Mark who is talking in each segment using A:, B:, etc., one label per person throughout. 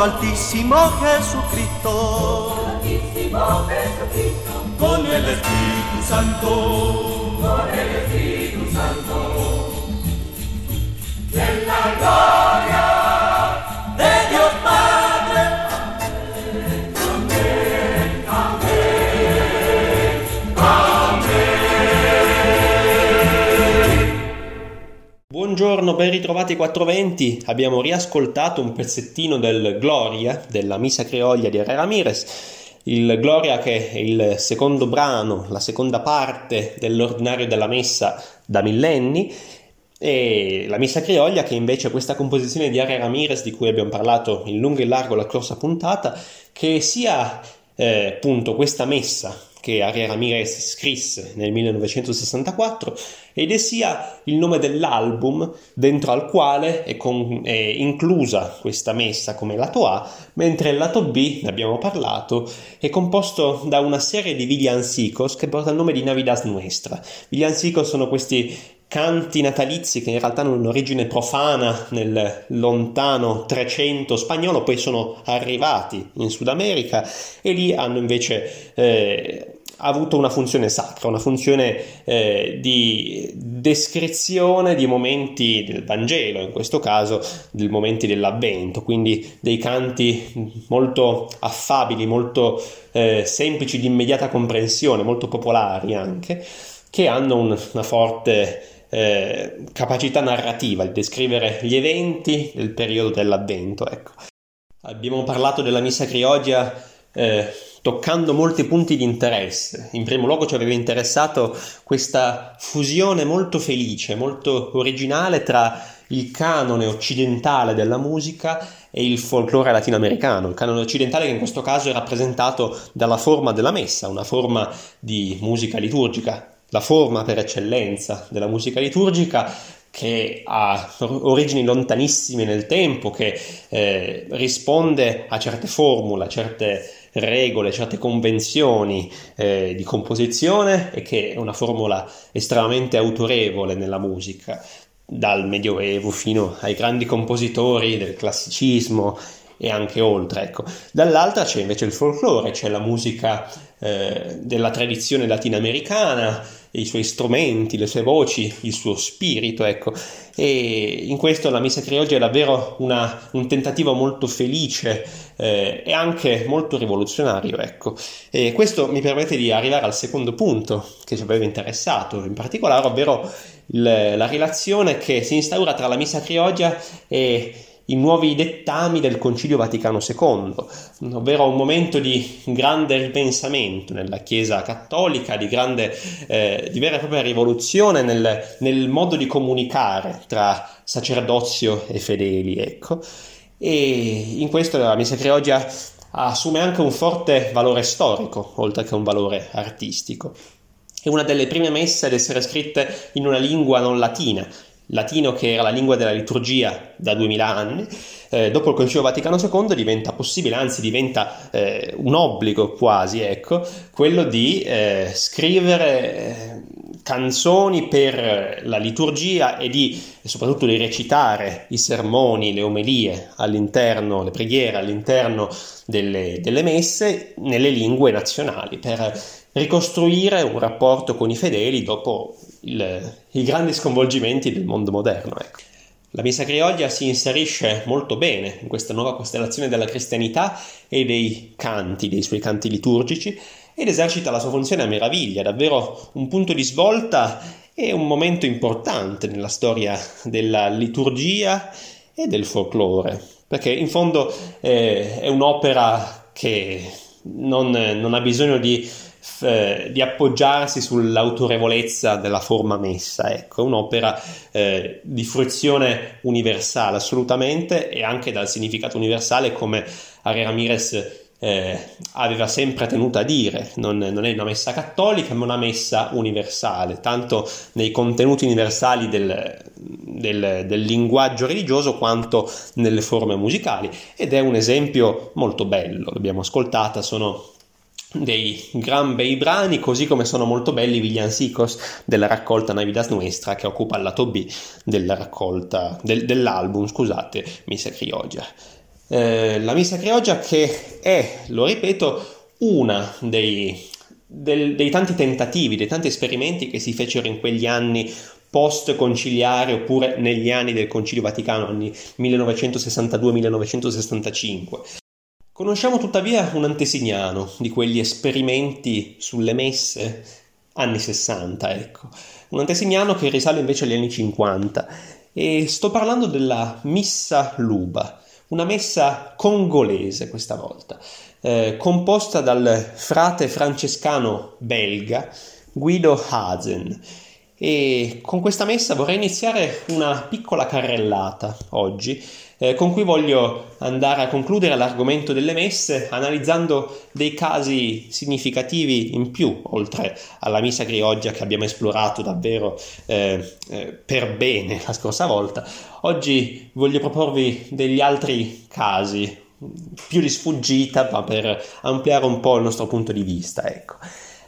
A: solo Altísimo Jesucristo.
B: Altísimo Jesucristo.
A: Con el Espíritu Santo.
C: Buongiorno, ben ritrovati ai 420. Abbiamo riascoltato un pezzettino del Gloria della Missa Creoglia di Herrera Ramirez. Il Gloria che è il secondo brano, la seconda parte dell'ordinario della messa da millenni e la Missa Crioglia che invece è questa composizione di Aria Ramirez di cui abbiamo parlato in lungo e largo la scorsa puntata che sia eh, appunto questa messa che Aria Ramirez scrisse nel 1964 ed è sia il nome dell'album dentro al quale è, con, è, inclusa questa messa come lato A, mentre il lato B, ne abbiamo parlato, è composto da una serie di villancicos che porta il nome di Navidad Nuestra. Villancicos sono questi canti natalizi che in realtà hanno un'origine profana nel lontano 300 spagnolo, poi sono arrivati in Sud America e lì hanno invece eh, avuto una funzione sacra, una funzione eh, di descrizione di momenti del Vangelo, in questo caso dei momenti dell'Avvento, quindi dei canti molto affabili, molto eh, semplici di immediata comprensione, molto popolari anche, che hanno un, una forte eh, capacità narrativa di descrivere gli eventi del periodo dell'Avvento. Ecco. Abbiamo parlato della Missa Criogia eh, toccando molti punti di interesse. In primo luogo ci aveva interessato questa fusione molto felice, molto originale tra il canone occidentale della musica e il folklore latinoamericano. Il canone occidentale che in questo caso è rappresentato dalla forma della messa, una forma di musica liturgica la forma per eccellenza della musica liturgica che ha origini lontanissime nel tempo, che eh, risponde a certe formule, a certe regole, certe convenzioni eh, di composizione e che è una formula estremamente autorevole nella musica, dal Medioevo fino ai grandi compositori del classicismo e anche oltre. Ecco. Dall'altra c'è invece il folklore, c'è la musica eh, della tradizione latinoamericana, i suoi strumenti, le sue voci, il suo spirito, ecco. E in questo la Missa Crioggia è davvero una, un tentativo molto felice eh, e anche molto rivoluzionario, ecco. E questo mi permette di arrivare al secondo punto che ci aveva interessato in particolare, ovvero il, la relazione che si instaura tra la Missa Crioggia e i nuovi dettami del Concilio Vaticano II, ovvero un momento di grande ripensamento nella Chiesa cattolica, di, grande, eh, di vera e propria rivoluzione nel, nel, modo di comunicare tra sacerdozio e fedeli. Ecco. E in questo la Messa Creoggia assume anche un forte valore storico, oltre che un valore artistico. È una delle prime messe ad essere scritte in una lingua non latina, latino che era la lingua della liturgia da 2000 anni, eh, dopo il Concilio Vaticano II diventa possibile, anzi diventa eh, un obbligo quasi, ecco, quello di eh, scrivere eh, canzoni per la liturgia e di e soprattutto di recitare i sermoni, le omelie all'interno, le preghiere all'interno delle, delle messe nelle lingue nazionali per ricostruire un rapporto con i fedeli dopo il, i grandi sconvolgimenti del mondo moderno. Ecco. La Messa Crioglia si inserisce molto bene in questa nuova costellazione della cristianità e dei canti, dei suoi canti liturgici, ed esercita la sua funzione a meraviglia, davvero un punto di svolta e un momento importante nella storia della liturgia e del folklore, perché in fondo eh, è un'opera che non, non ha bisogno di di appoggiarsi sull'autorevolezza della forma messa. Ecco, un'opera eh, di fruizione universale assolutamente e anche dal significato universale come Ari Ramirez eh, aveva sempre tenuto a dire, non, non, è una messa cattolica ma una messa universale, tanto nei contenuti universali del, del, del linguaggio religioso quanto nelle forme musicali ed è un esempio molto bello, l'abbiamo ascoltata, sono dei gran bei brani, così come sono molto belli i villancicos della raccolta Navidas Nuestra che occupa il lato B della raccolta, del, dell'album, scusate, Missa Criogia. Eh, la missa crioggia che è, lo ripeto, una dei, del, dei tanti tentativi, dei tanti esperimenti che si fecero in quegli anni post conciliare oppure negli anni del Concilio Vaticano, anni 1962-1965. Conosciamo tuttavia un antesignano di quegli esperimenti sulle messe anni 60, ecco, un antesignano che risale invece agli anni 50 e sto parlando della Missa Luba, una messa congolese questa volta, eh, composta dal frate francescano belga Guido Hazen e con questa messa vorrei iniziare una piccola carrellata oggi eh, con cui voglio andare a concludere l'argomento delle messe analizzando dei casi significativi in più, oltre alla missa grioggia che abbiamo esplorato davvero eh, eh, per bene la scorsa volta. Oggi voglio proporvi degli altri casi più di sfuggita, ma per ampliare un po' il nostro punto di vista. Ecco.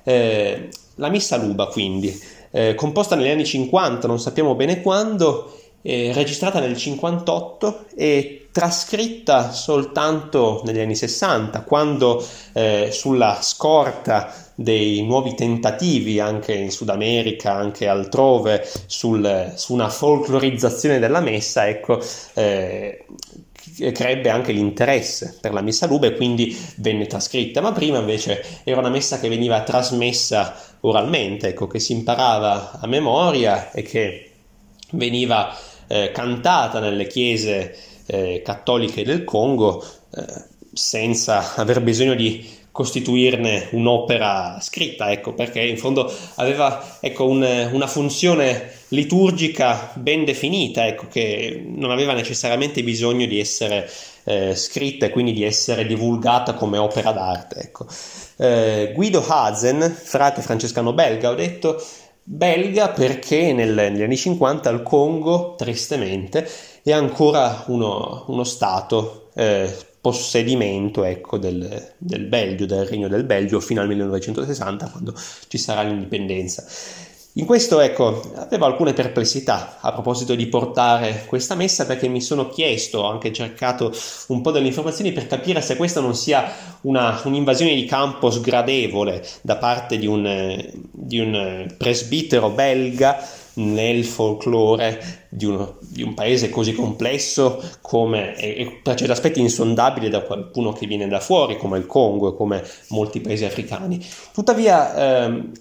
C: Eh, la missa luba, quindi eh, composta negli anni 50, non sappiamo bene quando, eh, registrata nel 58 e trascritta soltanto negli anni 60, quando eh, sulla scorta dei nuovi tentativi anche in Sud America, anche altrove, sul, su una folclorizzazione della messa, ecco, eh, crebbe anche l'interesse per la messa luba e quindi venne trascritta, ma prima invece era una messa che veniva trasmessa oralmente, ecco, che si imparava a memoria e che veniva eh, cantata nelle chiese eh, cattoliche del Congo eh, senza aver bisogno di costituirne un'opera scritta, ecco, perché in fondo aveva ecco, un, una funzione liturgica ben definita, ecco, che non aveva necessariamente bisogno di essere eh, scritta e quindi di essere divulgata come opera d'arte. Ecco. Eh, Guido Hazen, frate francescano belga, ho detto belga perché nel, negli anni 50 il Congo, tristemente, è ancora uno, uno stato eh, possedimento ecco, del, del Belgio, del Regno del Belgio fino al 1960 quando ci sarà l'indipendenza. In questo, ecco, avevo alcune perplessità a proposito di portare questa messa perché mi sono chiesto, ho anche cercato un po' delle informazioni per capire se questa non sia una, un'invasione di campo sgradevole da parte di un, di un presbitero belga nel folklore di, uno, di, un paese così complesso come, e, per certi aspetti insondabile da qualcuno che viene da fuori come il Congo e come molti paesi africani. Tuttavia ehm,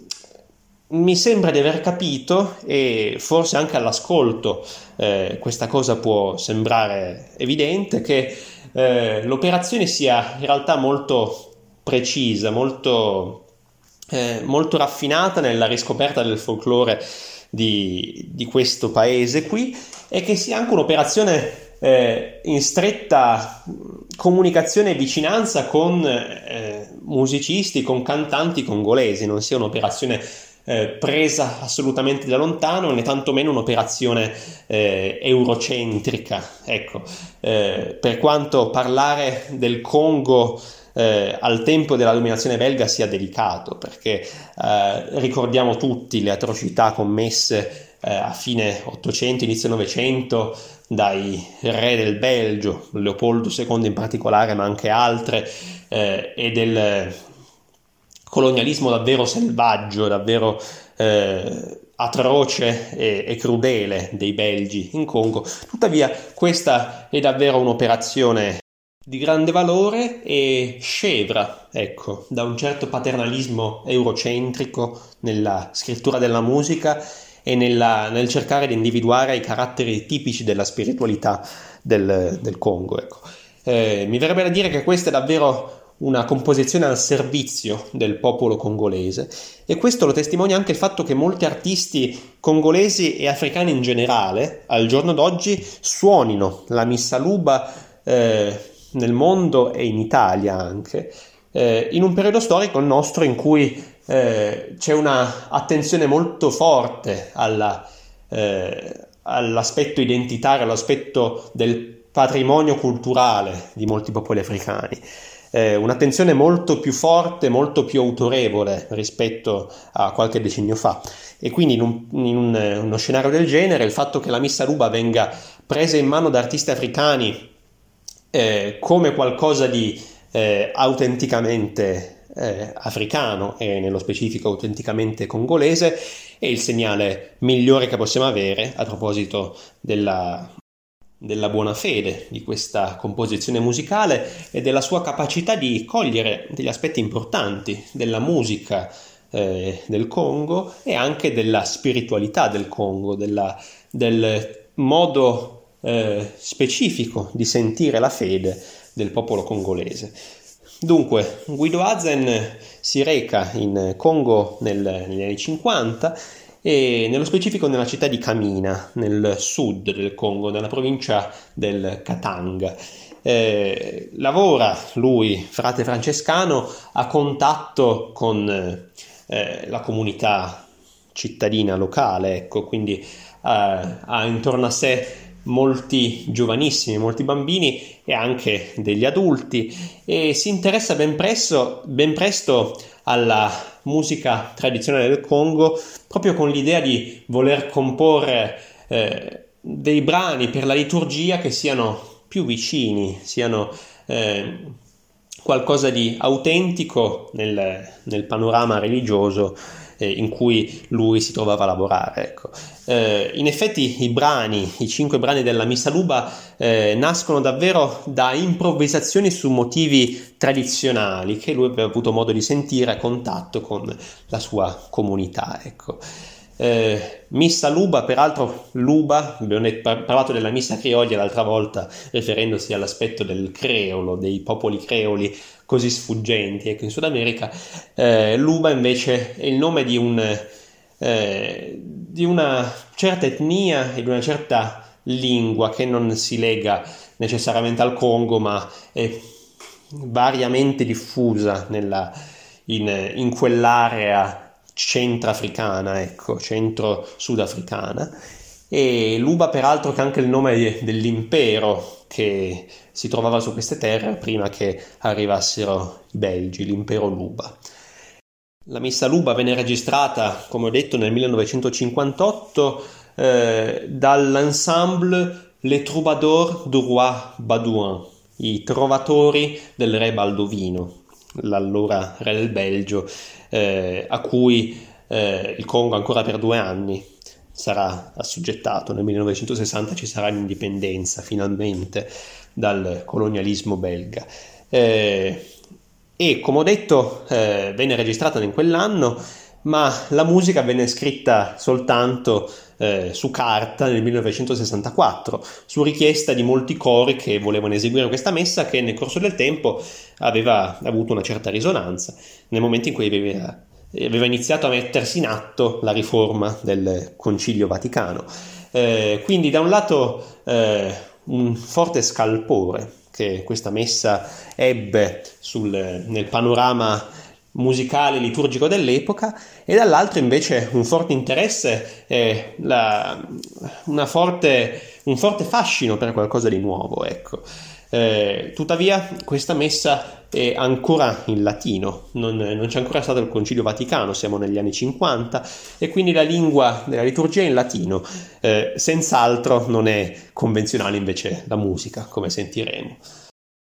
C: mi sembra di aver capito e forse anche all'ascolto eh, questa cosa può sembrare evidente che eh, l'operazione sia in realtà molto precisa, molto, eh, molto raffinata nella riscoperta del folklore di, di, questo paese qui e che sia anche un'operazione eh, in stretta comunicazione e vicinanza con eh, musicisti, con cantanti congolesi, non sia un'operazione eh, presa assolutamente da lontano, né tantomeno un'operazione eh, eurocentrica. Ecco, eh, per quanto parlare del Congo eh, al tempo della dominazione belga sia delicato, perché eh, ricordiamo tutti le atrocità commesse eh, a fine 800, inizio 900 dai re del Belgio, Leopoldo II in particolare, ma anche altre, e del colonialismo davvero selvaggio, davvero eh, atroce e, e, crudele dei belgi in Congo. Tuttavia questa è davvero un'operazione di grande valore e scevra, ecco, da un certo paternalismo eurocentrico nella scrittura della musica e nella, nel cercare di individuare i caratteri tipici della spiritualità del, del Congo. Ecco. Eh, mi verrebbe da dire che questa è davvero una composizione al servizio del popolo congolese e questo lo testimonia anche il fatto che molti artisti congolesi e africani in generale al giorno d'oggi suonino la missa luba eh, nel mondo e in Italia anche eh, in un periodo storico il nostro in cui eh, c'è una attenzione molto forte alla, eh, all'aspetto identitario, all'aspetto del patrimonio culturale di molti popoli africani eh, un'attenzione molto più forte, molto più autorevole rispetto a qualche decennio fa. E quindi in, un, in un, uno scenario del genere il fatto che la missa ruba venga presa in mano da artisti africani eh, come qualcosa di eh, autenticamente eh, africano e nello specifico autenticamente congolese è il segnale migliore che possiamo avere a proposito della, della buona fede di questa composizione musicale e della sua capacità di cogliere degli aspetti importanti della musica eh, del Congo e anche della spiritualità del Congo, della, del modo eh, specifico di sentire la fede del popolo congolese. Dunque, Guido Azen si reca in Congo nel, negli anni 50 e nello specifico nella città di Kamina, nel sud del Congo, nella provincia del Katanga. Eh, lavora lui, frate francescano, a contatto con eh, la comunità cittadina locale, ecco, quindi eh, ha intorno a sé molti giovanissimi, molti bambini e anche degli adulti. E si interessa ben presto, ben presto alla musica tradizionale del Congo proprio con l'idea di voler comporre eh, dei brani per la liturgia che siano più vicini, siano eh, qualcosa di autentico nel, nel panorama religioso eh, in cui lui si trovava a lavorare. Ecco. Eh, in effetti i brani, i cinque brani della Missa Luba, eh, nascono davvero da improvvisazioni su motivi tradizionali che lui aveva avuto modo di sentire a contatto con la sua comunità. Ecco. Eh, missa Luba, peraltro Luba, abbiamo parlato della missa creolia l'altra volta riferendosi all'aspetto del creolo, dei popoli creoli così sfuggenti ecco, in Sud America, eh, Luba invece è il nome di, un, eh, di una certa etnia e di una certa lingua che non si lega necessariamente al Congo ma è variamente diffusa nella, in, in quell'area centrafricana, ecco, centro-sudafricana. E Luba, peraltro, che è anche il nome dell'impero che si trovava su queste terre prima che arrivassero i Belgi, l'impero Luba. La missa Luba venne registrata, come ho detto, nel 1958 eh, dall'ensemble Les Troubadours du Roi Baudouin, i trovatori del re Baldovino, l'allora re del Belgio, eh, a cui eh, il Congo ancora per due anni sarà assoggettato. Nel 1960 ci sarà l'indipendenza finalmente dal colonialismo belga. Eh, e come ho detto, eh, venne registrata in quell'anno, ma la musica venne scritta soltanto eh, su carta nel 1964, su richiesta di molti cori che volevano eseguire questa messa che nel corso del tempo aveva avuto una certa risonanza nel momento in cui aveva, aveva iniziato a mettersi in atto la riforma del Concilio Vaticano. Eh, quindi da un lato eh, un forte scalpore che questa messa ebbe sul, nel panorama musicale liturgico dell'epoca e dall'altro invece un forte interesse e la, forte, un forte fascino per qualcosa di nuovo. Ecco. Eh, tuttavia questa messa è ancora in latino, non, non, c'è ancora stato il Concilio Vaticano, siamo negli anni 50 e quindi la lingua della liturgia è in latino, eh, senz'altro non è convenzionale invece la musica, come sentiremo.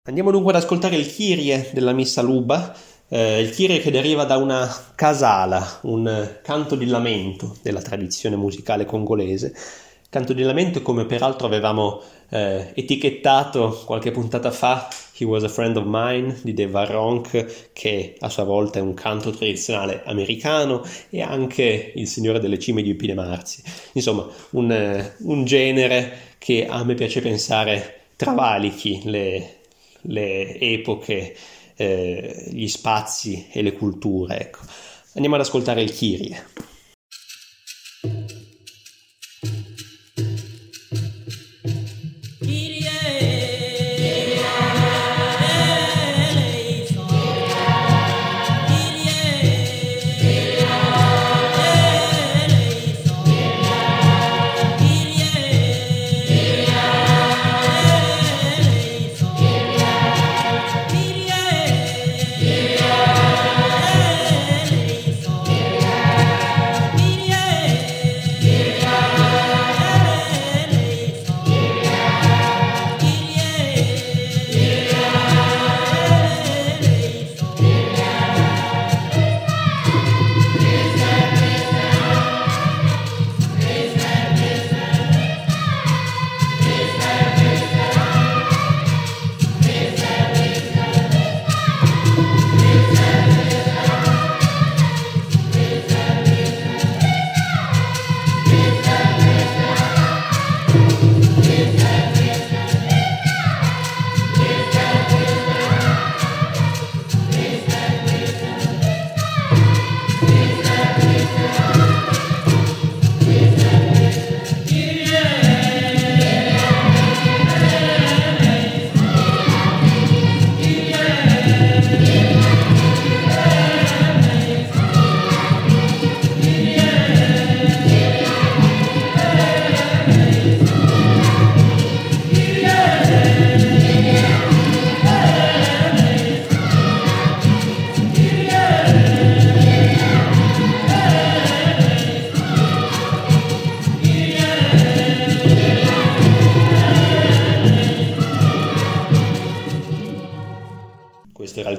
C: Andiamo dunque ad ascoltare il Kyrie della Missa Luba, eh, il Kyrie che deriva da una casala, un canto di lamento della tradizione musicale congolese, canto di lamento come peraltro avevamo eh, etichettato qualche puntata fa He Was a Friend of Mine di Dave Varronk che a sua volta è un canto tradizionale americano e anche Il Signore delle Cime di Eupine Marzi insomma un, eh, un genere che a me piace pensare travalichi le, le epoche eh, gli spazi e le culture ecco. andiamo ad ascoltare il Kyrie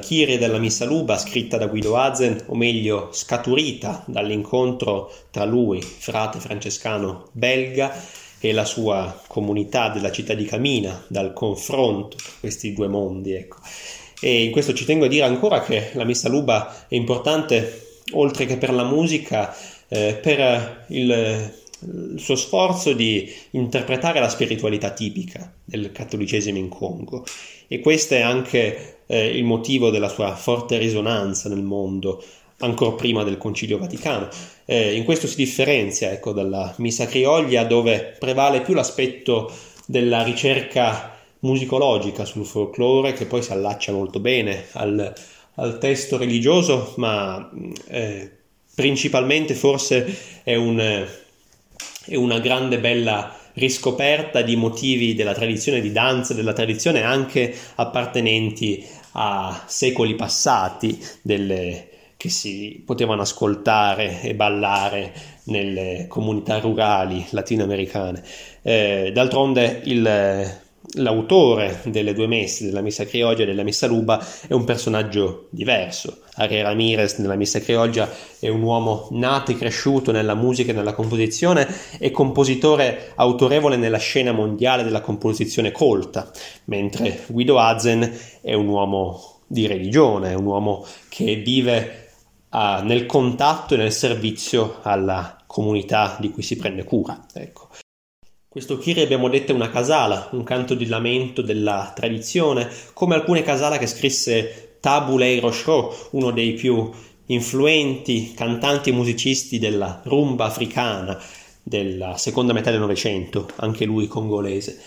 C: Kyrie della Missa Luba, scritta da Guido Azen, o meglio scaturita dall'incontro tra lui, frate francescano belga, e la sua comunità della città di Camina, dal confronto tra questi due mondi. Ecco. E in questo ci tengo a dire ancora che la Missa Luba è importante, oltre che per la musica, eh, per il il suo sforzo di interpretare la spiritualità tipica del cattolicesimo in Congo e questo è anche eh, il motivo della sua forte risonanza nel mondo ancora prima del Concilio Vaticano. Eh, in questo si differenzia ecco, dalla Missa Crioglia dove prevale più l'aspetto della ricerca musicologica sul folklore che poi si allaccia molto bene al, al testo religioso ma eh, principalmente forse è un e una grande bella riscoperta di motivi della tradizione di danza, della tradizione anche appartenenti a secoli passati, delle, che si potevano ascoltare e ballare nelle comunità rurali latinoamericane. Eh, d'altronde il l'autore delle due messe, della Messa Crioggia e della Messa Luba, è un personaggio diverso. Ari Ramirez nella Messa Crioggia è un uomo nato e cresciuto nella musica e nella composizione e compositore autorevole nella scena mondiale della composizione colta, mentre Guido Azen è un uomo di religione, è un uomo che vive uh, nel contatto e nel servizio alla comunità di cui si prende cura. Ecco. Questo Kiri abbiamo detto è una casala, un canto di lamento della tradizione, come alcune casala che scrisse Tabulei Rochereau, uno dei più influenti cantanti e musicisti della rumba africana della seconda metà del Novecento, anche lui congolese.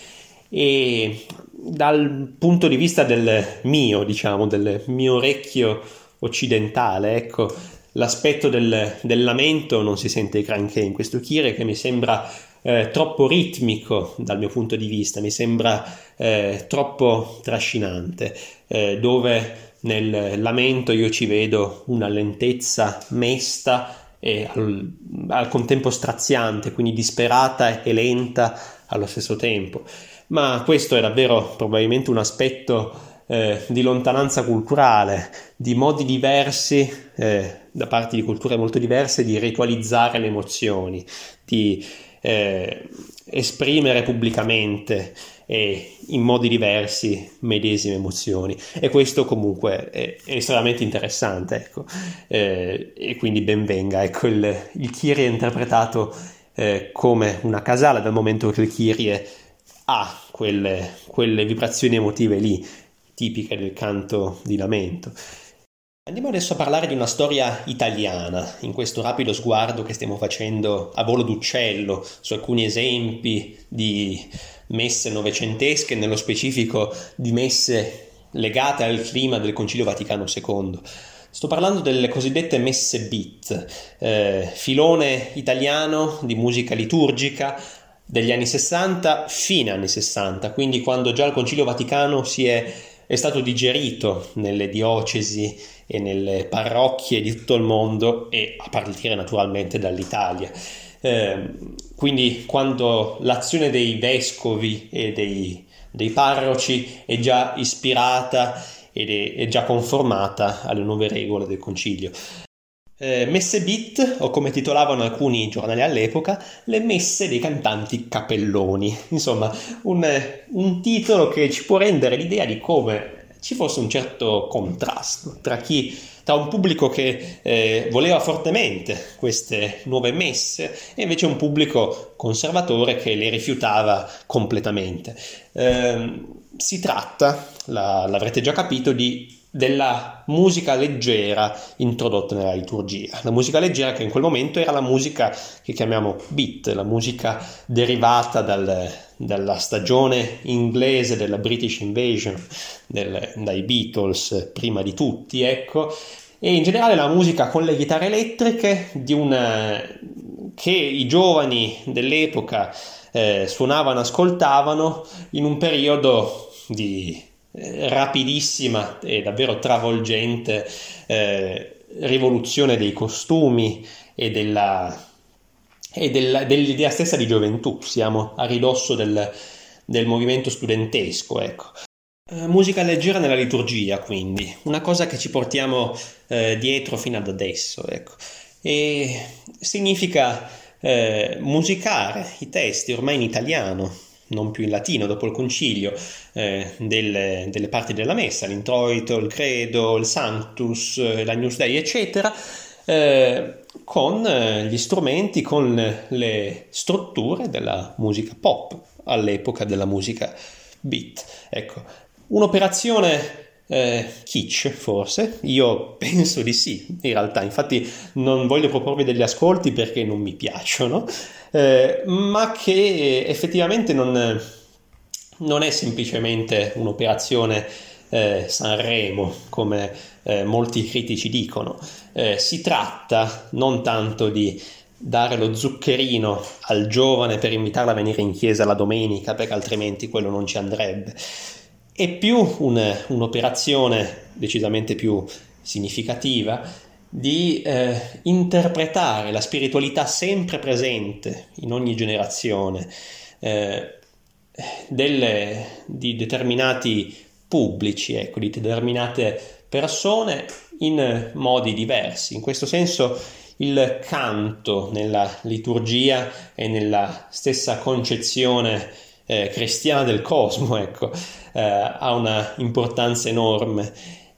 C: E dal punto di vista del mio, diciamo, del mio orecchio occidentale, ecco, l'aspetto del, del lamento non si sente granché in questo Kire che mi sembra eh, troppo ritmico dal mio punto di vista, mi sembra eh, troppo trascinante, eh, dove nel lamento io ci vedo una lentezza mesta e al, al contempo straziante, quindi disperata e lenta allo stesso tempo. Ma questo è davvero probabilmente un aspetto eh, di lontananza culturale, di modi diversi, eh, da parte di culture molto diverse, di ritualizzare le emozioni, di eh, esprimere pubblicamente e in modi diversi medesime emozioni e questo comunque è, è estremamente interessante ecco. eh, e quindi ben venga ecco, il, il Kyrie è interpretato eh, come una casale dal momento che il Kyrie ha quelle, quelle vibrazioni emotive lì tipiche del canto di lamento Andiamo adesso a parlare di una storia italiana, in questo rapido sguardo che stiamo facendo a volo d'uccello su alcuni esempi di messe novecentesche, nello specifico di messe legate al clima del Concilio Vaticano II. Sto parlando delle cosiddette messe beat, eh, filone italiano di musica liturgica degli anni 60 fine anni 60, quindi quando già il Concilio Vaticano si è, è stato digerito nelle diocesi e nelle parrocchie di tutto il mondo e a partire naturalmente dall'Italia. Eh, quindi quando l'azione dei vescovi e dei, dei parroci è già ispirata ed è, è, già conformata alle nuove regole del concilio. Eh, messe beat, o come titolavano alcuni giornali all'epoca, le messe dei cantanti capelloni. Insomma, un, un titolo che ci può rendere l'idea di come ci fosse un certo contrasto tra chi tra un pubblico che eh, voleva fortemente queste nuove messe e invece un pubblico conservatore che le rifiutava completamente. Eh, si tratta, la, l'avrete già capito, di della musica leggera introdotta nella liturgia. La musica leggera che in quel momento era la musica che chiamiamo beat, la musica derivata dal, dalla stagione inglese della British Invasion, del, dai Beatles prima di tutti, ecco, e in generale la musica con le chitarre elettriche una, che i giovani dell'epoca eh, suonavano, ascoltavano in un periodo di rapidissima e davvero travolgente eh, rivoluzione dei costumi e, della, e della, dell'idea stessa di gioventù. Siamo a ridosso del, del movimento studentesco. Ecco. Uh, musica leggera nella liturgia, quindi, una cosa che ci portiamo uh, dietro fino ad adesso, ecco. E significa uh, musicare i testi ormai in italiano, non più in latino, dopo il concilio, delle, delle, parti della messa, l'introito, il credo, il sanctus, l'agnus dei, eccetera, con gli strumenti, con le strutture della musica pop all'epoca della musica beat. Ecco, Un'operazione eh, kitsch, forse? Io penso di sì, in realtà. Infatti non voglio proporvi degli ascolti perché non mi piacciono, eh, ma che effettivamente non, non è semplicemente un'operazione eh, Sanremo, come eh, molti critici dicono. Eh, si tratta non tanto di dare lo zuccherino al giovane per invitarlo a venire in chiesa la domenica, perché altrimenti quello non ci andrebbe è più un, un'operazione decisamente più significativa di eh, interpretare la spiritualità sempre presente in ogni generazione eh, delle, di determinati pubblici, ecco, di determinate persone in modi diversi. In questo senso il canto nella liturgia e nella stessa concezione eh, cristiana del cosmo, ecco, eh, ha una importanza enorme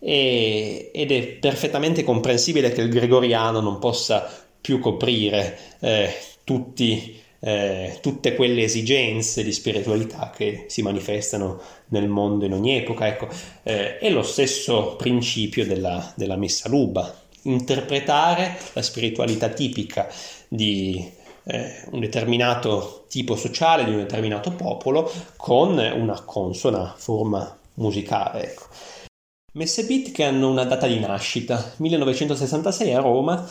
C: e, ed è perfettamente comprensibile che il gregoriano non possa più coprire eh, tutti, eh, tutte quelle esigenze di spiritualità che si manifestano nel mondo in ogni epoca. Ecco, eh, è lo stesso principio della, della messa luba, interpretare la spiritualità tipica di eh, un determinato tipo sociale, di un determinato popolo, con una consona forma musicale. Ecco. Messe beat che hanno una data di nascita, 1966 a Roma,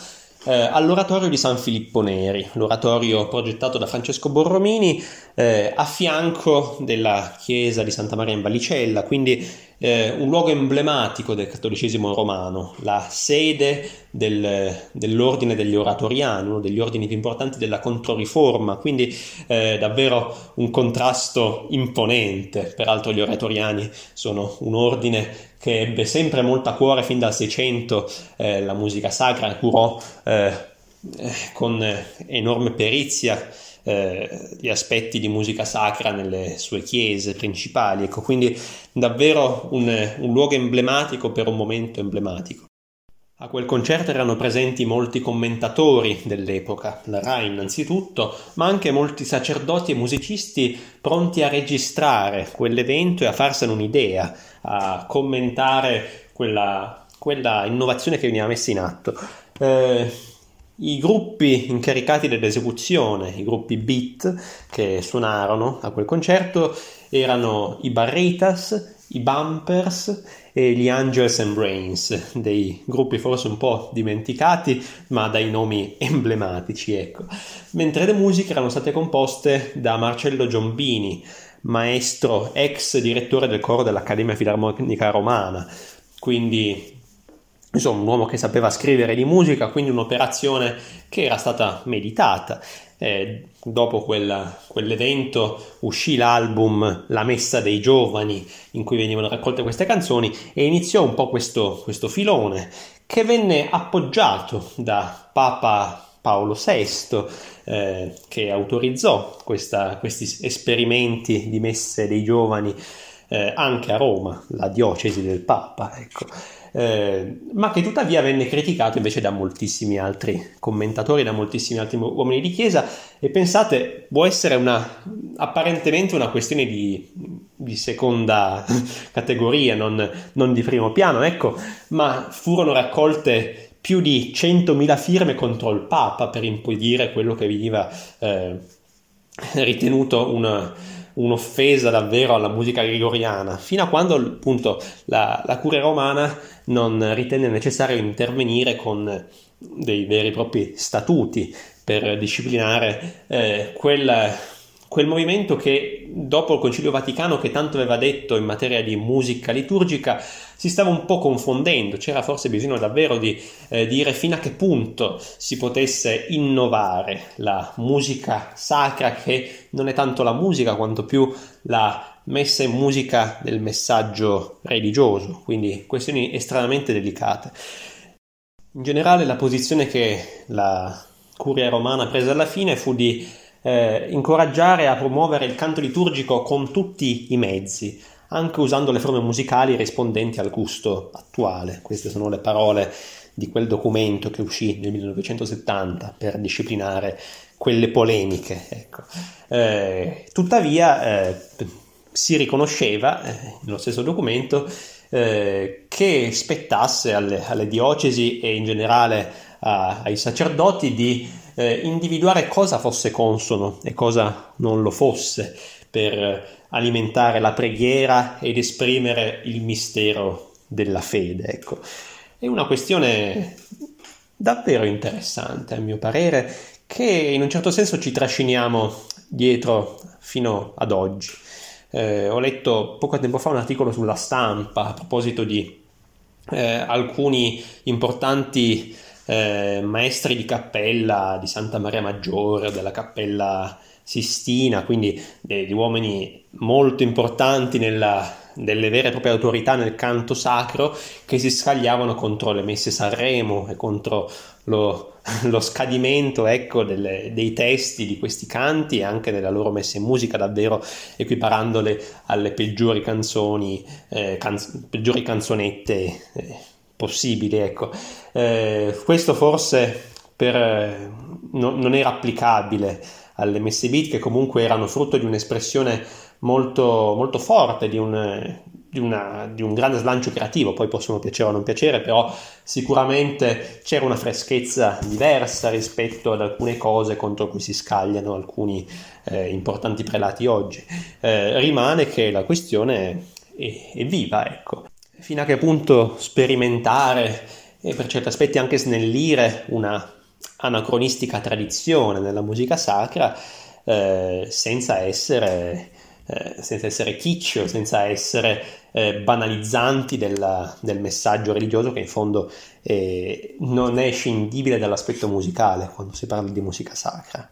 C: eh, all'oratorio di San Filippo Neri, l'oratorio progettato da Francesco Borromini eh, a fianco della chiesa di Santa Maria in Valicella, quindi eh, un luogo emblematico del cattolicesimo romano, la sede del, dell'ordine degli oratoriani, uno degli ordini più importanti della Controriforma, quindi eh, davvero un contrasto imponente. Peraltro gli oratoriani sono un ordine che ebbe sempre molto a cuore fin dal 600 eh, la musica sacra, curò eh, eh, con enorme perizia eh, gli aspetti di musica sacra nelle sue chiese principali, ecco, quindi davvero un, un luogo emblematico per un momento emblematico. A quel concerto erano presenti molti commentatori dell'epoca, la RAI innanzitutto, ma anche molti sacerdoti e musicisti pronti a registrare quell'evento e a farsene un'idea, a commentare quella, quella innovazione che veniva messa in atto. Eh, i gruppi incaricati dell'esecuzione, i gruppi beat che suonarono a quel concerto erano i Barritas, i Bumpers e gli Angels and Brains, dei gruppi forse un po' dimenticati ma dai nomi emblematici, ecco. Mentre le musiche erano state composte da Marcello Giombini, maestro ex direttore del coro dell'Accademia Filarmonica Romana, quindi insomma un uomo che sapeva scrivere di musica, quindi un'operazione che era stata meditata. Eh, dopo quella, quell'evento uscì l'album La Messa dei Giovani in cui venivano raccolte queste canzoni e iniziò un po' questo, questo filone che venne appoggiato da Papa Paolo VI eh, che autorizzò questa, questi esperimenti di messe dei giovani eh, anche a Roma, la diocesi del Papa. Ecco eh, ma che tuttavia venne criticato invece da moltissimi altri commentatori, da moltissimi altri uomini di chiesa e pensate può essere una, apparentemente una questione di, di seconda categoria, non, non, di primo piano, ecco, ma furono raccolte più di 100.000 firme contro il Papa per impedire quello che veniva eh, ritenuto una, un'offesa davvero alla musica gregoriana, fino a quando appunto la, la curia romana non ritenne necessario intervenire con dei veri e propri statuti per disciplinare eh, quel, quel movimento che dopo il Concilio Vaticano che tanto aveva detto in materia di musica liturgica si stava un po' confondendo, c'era forse bisogno davvero di eh, dire fino a che punto si potesse innovare la musica sacra che non è tanto la musica quanto più la messa e musica del messaggio religioso, quindi questioni estremamente delicate. In generale la posizione che la curia romana prese alla fine fu di eh, incoraggiare a promuovere il canto liturgico con tutti i mezzi, anche usando le forme musicali rispondenti al gusto attuale. Queste sono le parole di quel documento che uscì nel 1970 per disciplinare quelle polemiche. Ecco. Eh, tuttavia eh, si riconosceva eh, nello stesso documento eh, che spettasse alle, alle, diocesi e in generale a, ai sacerdoti di eh, individuare cosa fosse consono e cosa non lo fosse per alimentare la preghiera ed esprimere il mistero della fede. Ecco. È una questione davvero interessante, a mio parere, che in un certo senso ci trasciniamo dietro fino ad oggi. Eh, ho letto poco tempo fa un articolo sulla stampa a proposito di eh, alcuni importanti eh, maestri di cappella di Santa Maria Maggiore, della cappella Sistina, quindi degli uomini molto importanti nella, delle vere e proprie autorità nel canto sacro che si scagliavano contro le messe Sanremo e contro lo, lo scadimento ecco, delle, dei testi di questi canti e anche della loro messa in musica, davvero equiparandole alle peggiori canzoni, eh, canz- peggiori canzonette eh, possibili. Ecco. Eh, questo forse per, eh, no, non era applicabile alle messe beat che comunque erano frutto di un'espressione molto, molto forte, di un, di, una, di un, grande slancio creativo, poi possono piacere o non piacere, però sicuramente c'era una freschezza diversa rispetto ad alcune cose contro cui si scagliano alcuni eh, importanti prelati oggi. Eh, rimane che la questione è, è viva, ecco. Fino a che punto sperimentare e per certi aspetti anche snellire una anacronistica tradizione nella musica sacra eh, senza essere eh, senza essere kitsch, senza essere eh, banalizzanti della, del messaggio religioso che in fondo eh, non è scindibile dall'aspetto musicale quando si parla di musica sacra.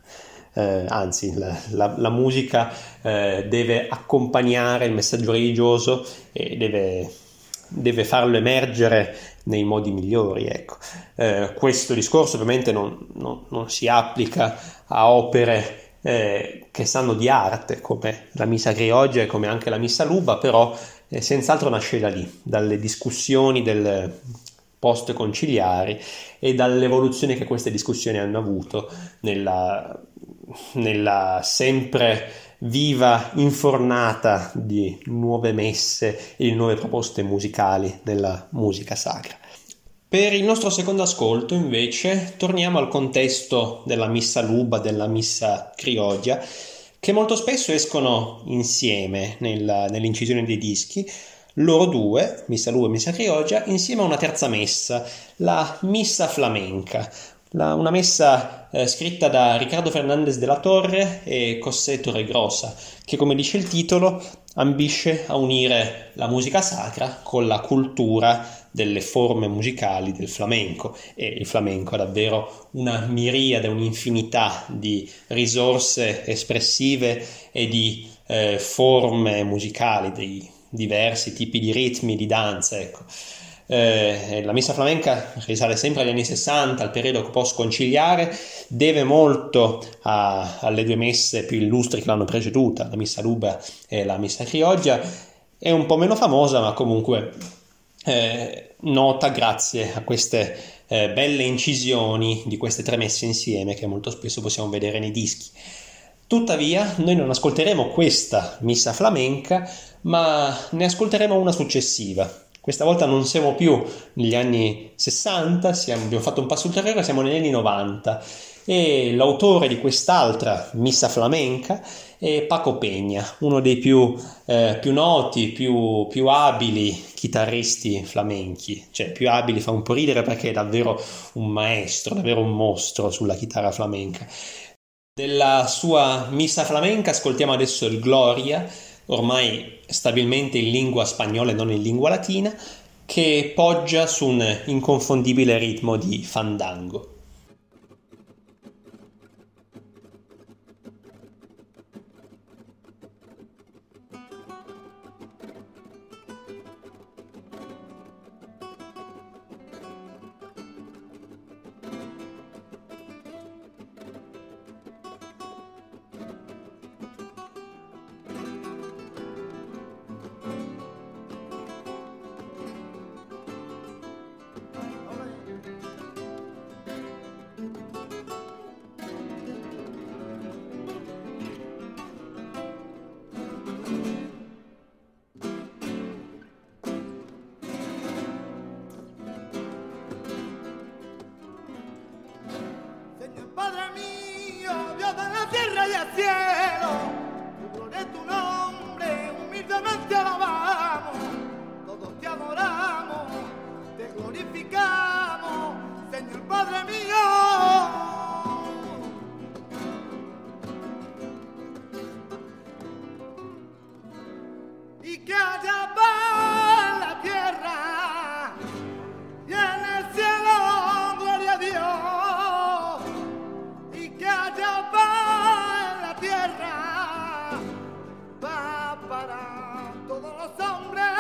C: Eh, anzi, la, la, la musica eh, deve accompagnare il messaggio religioso e deve, deve farlo emergere nei modi migliori. Ecco. Eh, questo discorso ovviamente non, non, non, si applica a opere eh, che sanno di arte come la Missa Grioggia e come anche la Missa Luba, però eh, senz'altro nasce da lì, dalle discussioni del post conciliari e dall'evoluzione che queste discussioni hanno avuto nella, nella sempre viva infornata di nuove messe e di nuove proposte musicali della musica sacra. Per il nostro secondo ascolto, invece, torniamo al contesto della missa luba, della missa criogia, che molto spesso escono insieme nella, nell'incisione dei dischi, loro due, missa luba e missa criogia, insieme a una terza messa, la missa flamenca, la, una messa eh, scritta da Riccardo Fernandez de la Torre e José Torregrosa, che come dice il titolo ambisce a unire la musica sacra con la cultura delle forme musicali del flamenco e il flamenco ha davvero una miriade, un'infinità di risorse espressive e di eh, forme musicali, dei diversi tipi di ritmi, di danza, ecco. Eh, la messa flamenca risale sempre agli anni 60, al periodo post-conciliare, deve molto a, alle due messe più illustri che l'hanno preceduta, la messa luba e la messa crioggia, è un po' meno famosa, ma comunque eh, nota grazie a queste eh, belle incisioni di queste tre messe insieme che molto spesso possiamo vedere nei dischi. Tuttavia, noi non ascolteremo questa missa flamenca, ma ne ascolteremo una successiva, questa volta non siamo più negli anni 60, siamo, abbiamo fatto un passo ulteriore, siamo negli anni 90 e l'autore di quest'altra missa flamenca è Paco Peña, uno dei più, eh, più noti, più, più, abili chitarristi flamenchi, cioè più abili fa un po' ridere perché è davvero un maestro, davvero un mostro sulla chitarra flamenca. Della sua missa flamenca ascoltiamo adesso il Gloria, ormai stabilmente in lingua spagnola e non in lingua latina, che poggia su un inconfondibile ritmo di fandango.
D: Para todos los hombres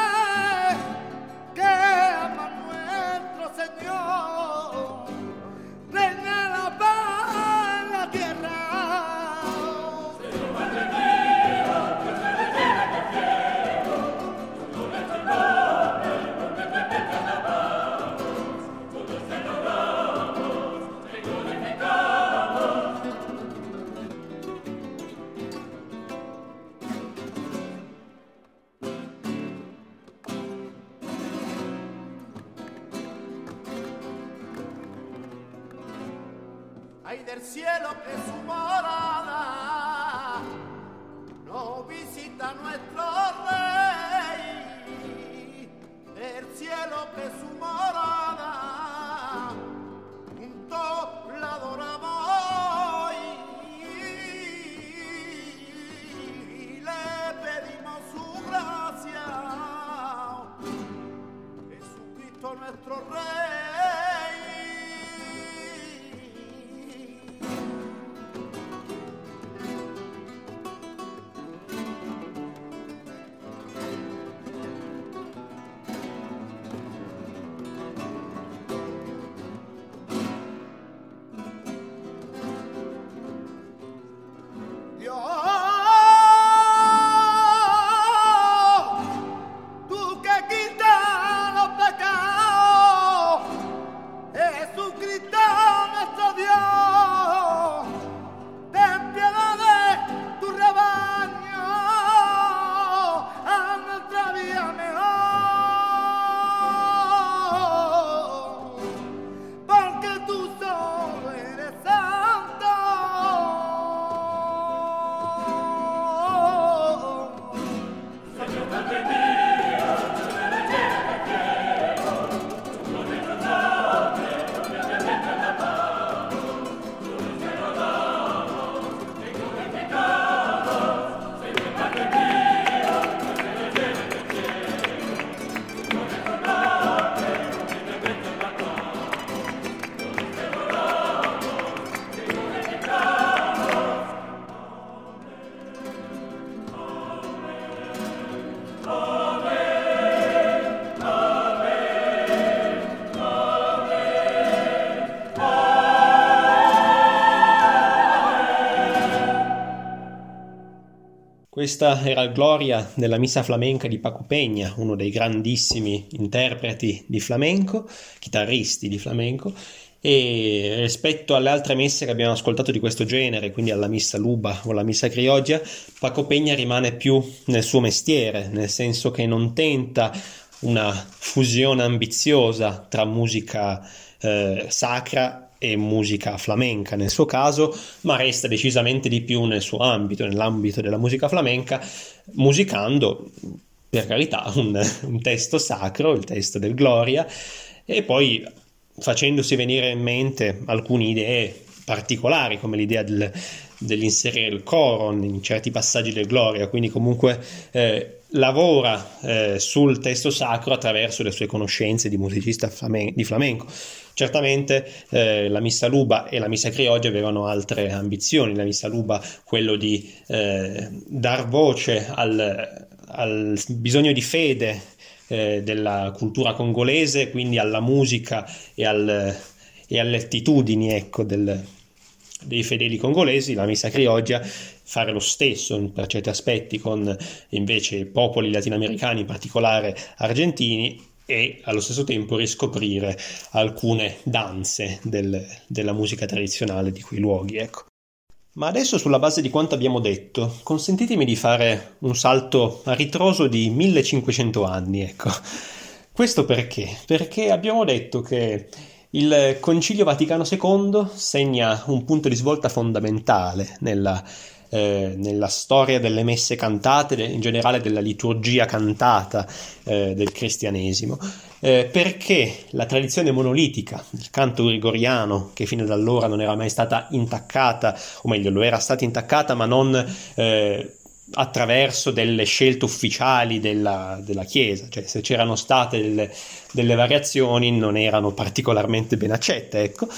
C: Questa era Gloria della Missa Flamenca di Paco Peña, uno dei grandissimi interpreti di flamenco, chitarristi di flamenco, e rispetto alle altre messe che abbiamo ascoltato di questo genere, quindi alla Missa Luba o alla Missa Crioggia, Paco Peña rimane più nel suo mestiere, nel senso che non tenta una fusione ambiziosa tra musica eh, sacra e musica flamenca nel suo caso, ma resta decisamente di più nel suo ambito, nell'ambito della musica flamenca, musicando per carità un, un testo sacro, il testo del Gloria, e poi facendosi venire in mente alcune idee particolari, come l'idea del, dell'inserire il coro in certi passaggi del Gloria, quindi comunque eh, lavora eh, sul testo sacro attraverso le sue conoscenze di musicista flamen- di flamenco. Certamente eh, la Missa Luba e la Missa Crioggia avevano altre ambizioni, la Missa Luba quello di eh, dar voce al, al bisogno di fede eh, della cultura congolese, quindi alla musica e, al, e alle attitudini ecco, del, dei fedeli congolesi, la Missa Crioggia fare lo stesso per certi aspetti con invece popoli latinoamericani, in particolare argentini, e allo stesso tempo riscoprire alcune danze del, della musica tradizionale di quei luoghi. Ecco. Ma adesso, sulla base di quanto abbiamo detto, consentitemi di fare un salto a ritroso di 1500 anni. Ecco. Questo perché? Perché abbiamo detto che Il Concilio Vaticano II segna un punto di svolta fondamentale nella, eh, nella storia delle messe cantate, in generale della liturgia cantata eh, del cristianesimo, eh, perché la tradizione monolitica del canto gregoriano, che fino ad allora non era mai stata intaccata, o meglio lo era stata intaccata, ma non eh, attraverso delle scelte ufficiali della, della Chiesa, cioè se c'erano state delle, delle, variazioni non erano particolarmente ben accette, ecco.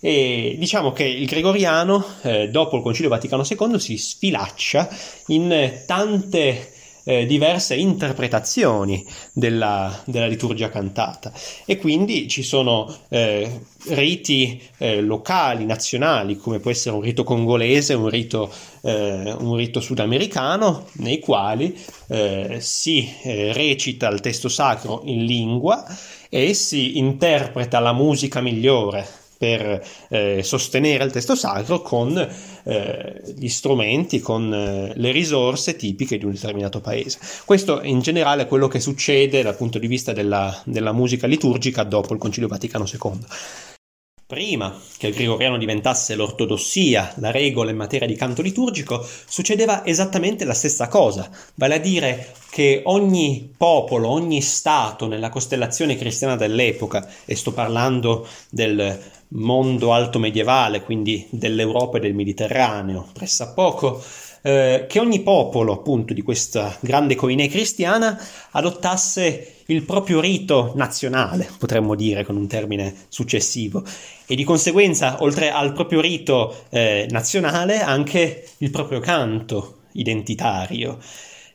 C: E diciamo che il gregoriano, eh, dopo il Concilio Vaticano II, si sfilaccia in tante eh, diverse interpretazioni della, della, liturgia cantata. E quindi ci sono eh, riti eh, locali, nazionali, come può essere un rito congolese, un rito, eh, un rito sudamericano, nei quali eh, si recita il testo sacro in lingua e si interpreta la musica migliore per eh, sostenere il testo sacro con eh, gli strumenti, con eh, le risorse tipiche di un determinato paese. Questo in generale è quello che succede dal punto di vista della, della musica liturgica dopo il Concilio Vaticano II. Prima che il gregoriano diventasse l'ortodossia, la regola in materia di canto liturgico, succedeva esattamente la stessa cosa, vale a dire che ogni popolo, ogni stato nella costellazione cristiana dell'epoca, e sto parlando del mondo alto medievale, quindi dell'Europa e del Mediterraneo, pressappoco, eh, che ogni popolo appunto di questa grande coinè cristiana adottasse il proprio rito nazionale, potremmo dire con un termine successivo, e di conseguenza, oltre al proprio rito eh, nazionale, anche il proprio canto identitario,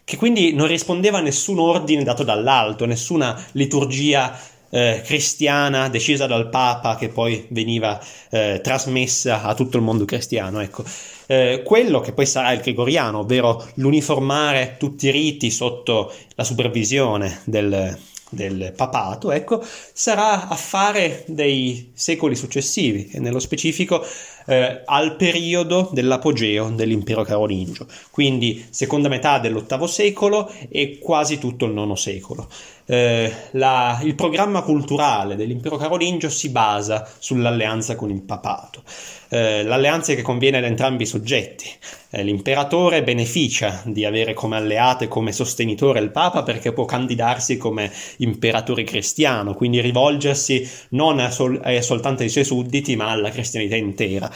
C: che quindi non rispondeva a nessun ordine dato dall'alto, nessuna liturgia eh, cristiana decisa dal Papa che poi veniva eh, trasmessa a tutto il mondo cristiano. Ecco. Eh, quello che poi sarà il gregoriano, ovvero l'uniformare tutti i riti sotto la supervisione del, del papato, ecco, sarà affare dei secoli successivi e nello specifico eh, al periodo dell'apogeo dell'impero carolingio, quindi seconda metà dell'VIII secolo e quasi tutto il IX secolo. Eh, la, il programma culturale dell'impero carolingio si basa sull'alleanza con il papato, eh, l'alleanza che conviene ad entrambi i soggetti. Eh, l'imperatore beneficia di avere come alleato e come sostenitore il papa perché può candidarsi come imperatore cristiano, quindi rivolgersi non sol- a soltanto ai suoi sudditi ma alla cristianità intera.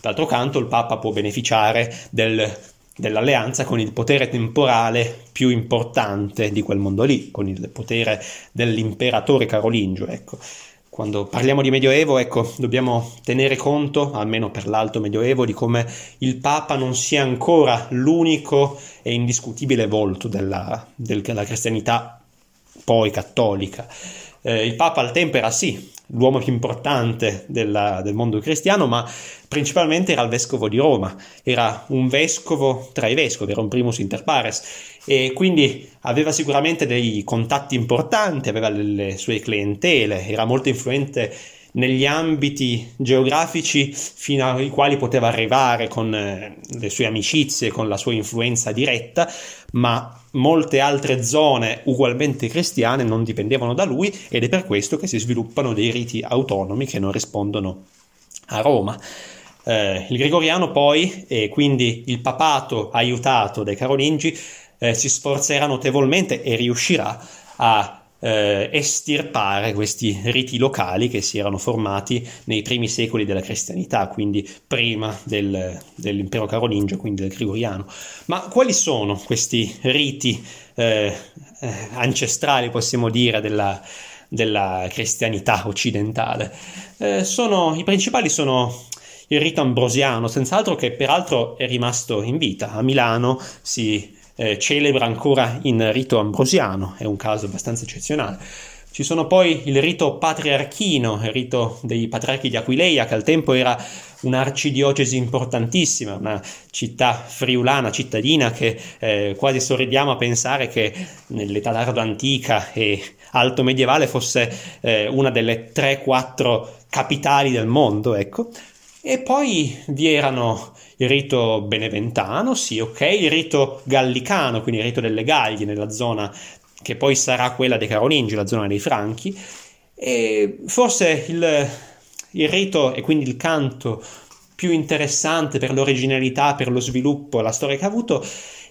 C: D'altro canto il Papa può beneficiare del dell'alleanza con il potere temporale più importante di quel mondo lì, con il potere dell'imperatore carolingio. Ecco. Quando parliamo di Medioevo, ecco, dobbiamo tenere conto, almeno per l'alto Medioevo, di come il Papa non sia ancora l'unico e indiscutibile volto della, della cristianità poi cattolica. Eh, il Papa al tempo era sì l'uomo più importante della, del mondo cristiano, ma principalmente era il vescovo di Roma, era un vescovo tra i vescovi, era un primus inter pares. E quindi aveva sicuramente dei contatti importanti, aveva le, sue clientele, era molto influente negli ambiti geografici fino ai quali poteva arrivare con eh, le sue amicizie, con la sua influenza diretta, ma molte altre zone ugualmente cristiane non dipendevano da lui ed è per questo che si sviluppano dei riti autonomi che non rispondono a Roma. Eh, il gregoriano poi, e quindi il papato aiutato dai carolingi, eh, si sforzerà notevolmente e riuscirà a eh, estirpare questi riti locali che si erano formati nei primi secoli della cristianità, quindi prima del, dell'impero carolingio, quindi del gregoriano. Ma quali sono questi riti eh, eh, ancestrali, possiamo dire, della, della cristianità occidentale? Eh, sono, I principali sono il rito ambrosiano, senz'altro che peraltro è rimasto in vita. A Milano si eh, celebra ancora in rito ambrosiano, è un caso abbastanza eccezionale. Ci sono poi il rito patriarchino, il rito dei patriarchi di Aquileia, che al tempo era un'arcidiocesi importantissima, una città friulana, cittadina, che eh, quasi sorridiamo a pensare che nell'età tardo antica e alto medievale fosse eh, una delle 3-4 capitali del mondo, ecco. E poi vi erano il rito beneventano, sì, ok, il rito gallicano, quindi il rito delle Gaglie nella zona che poi sarà quella dei Carolingi, la zona dei Franchi, e forse il il rito e quindi il canto più interessante per l'originalità, per lo sviluppo, la storia che ha avuto,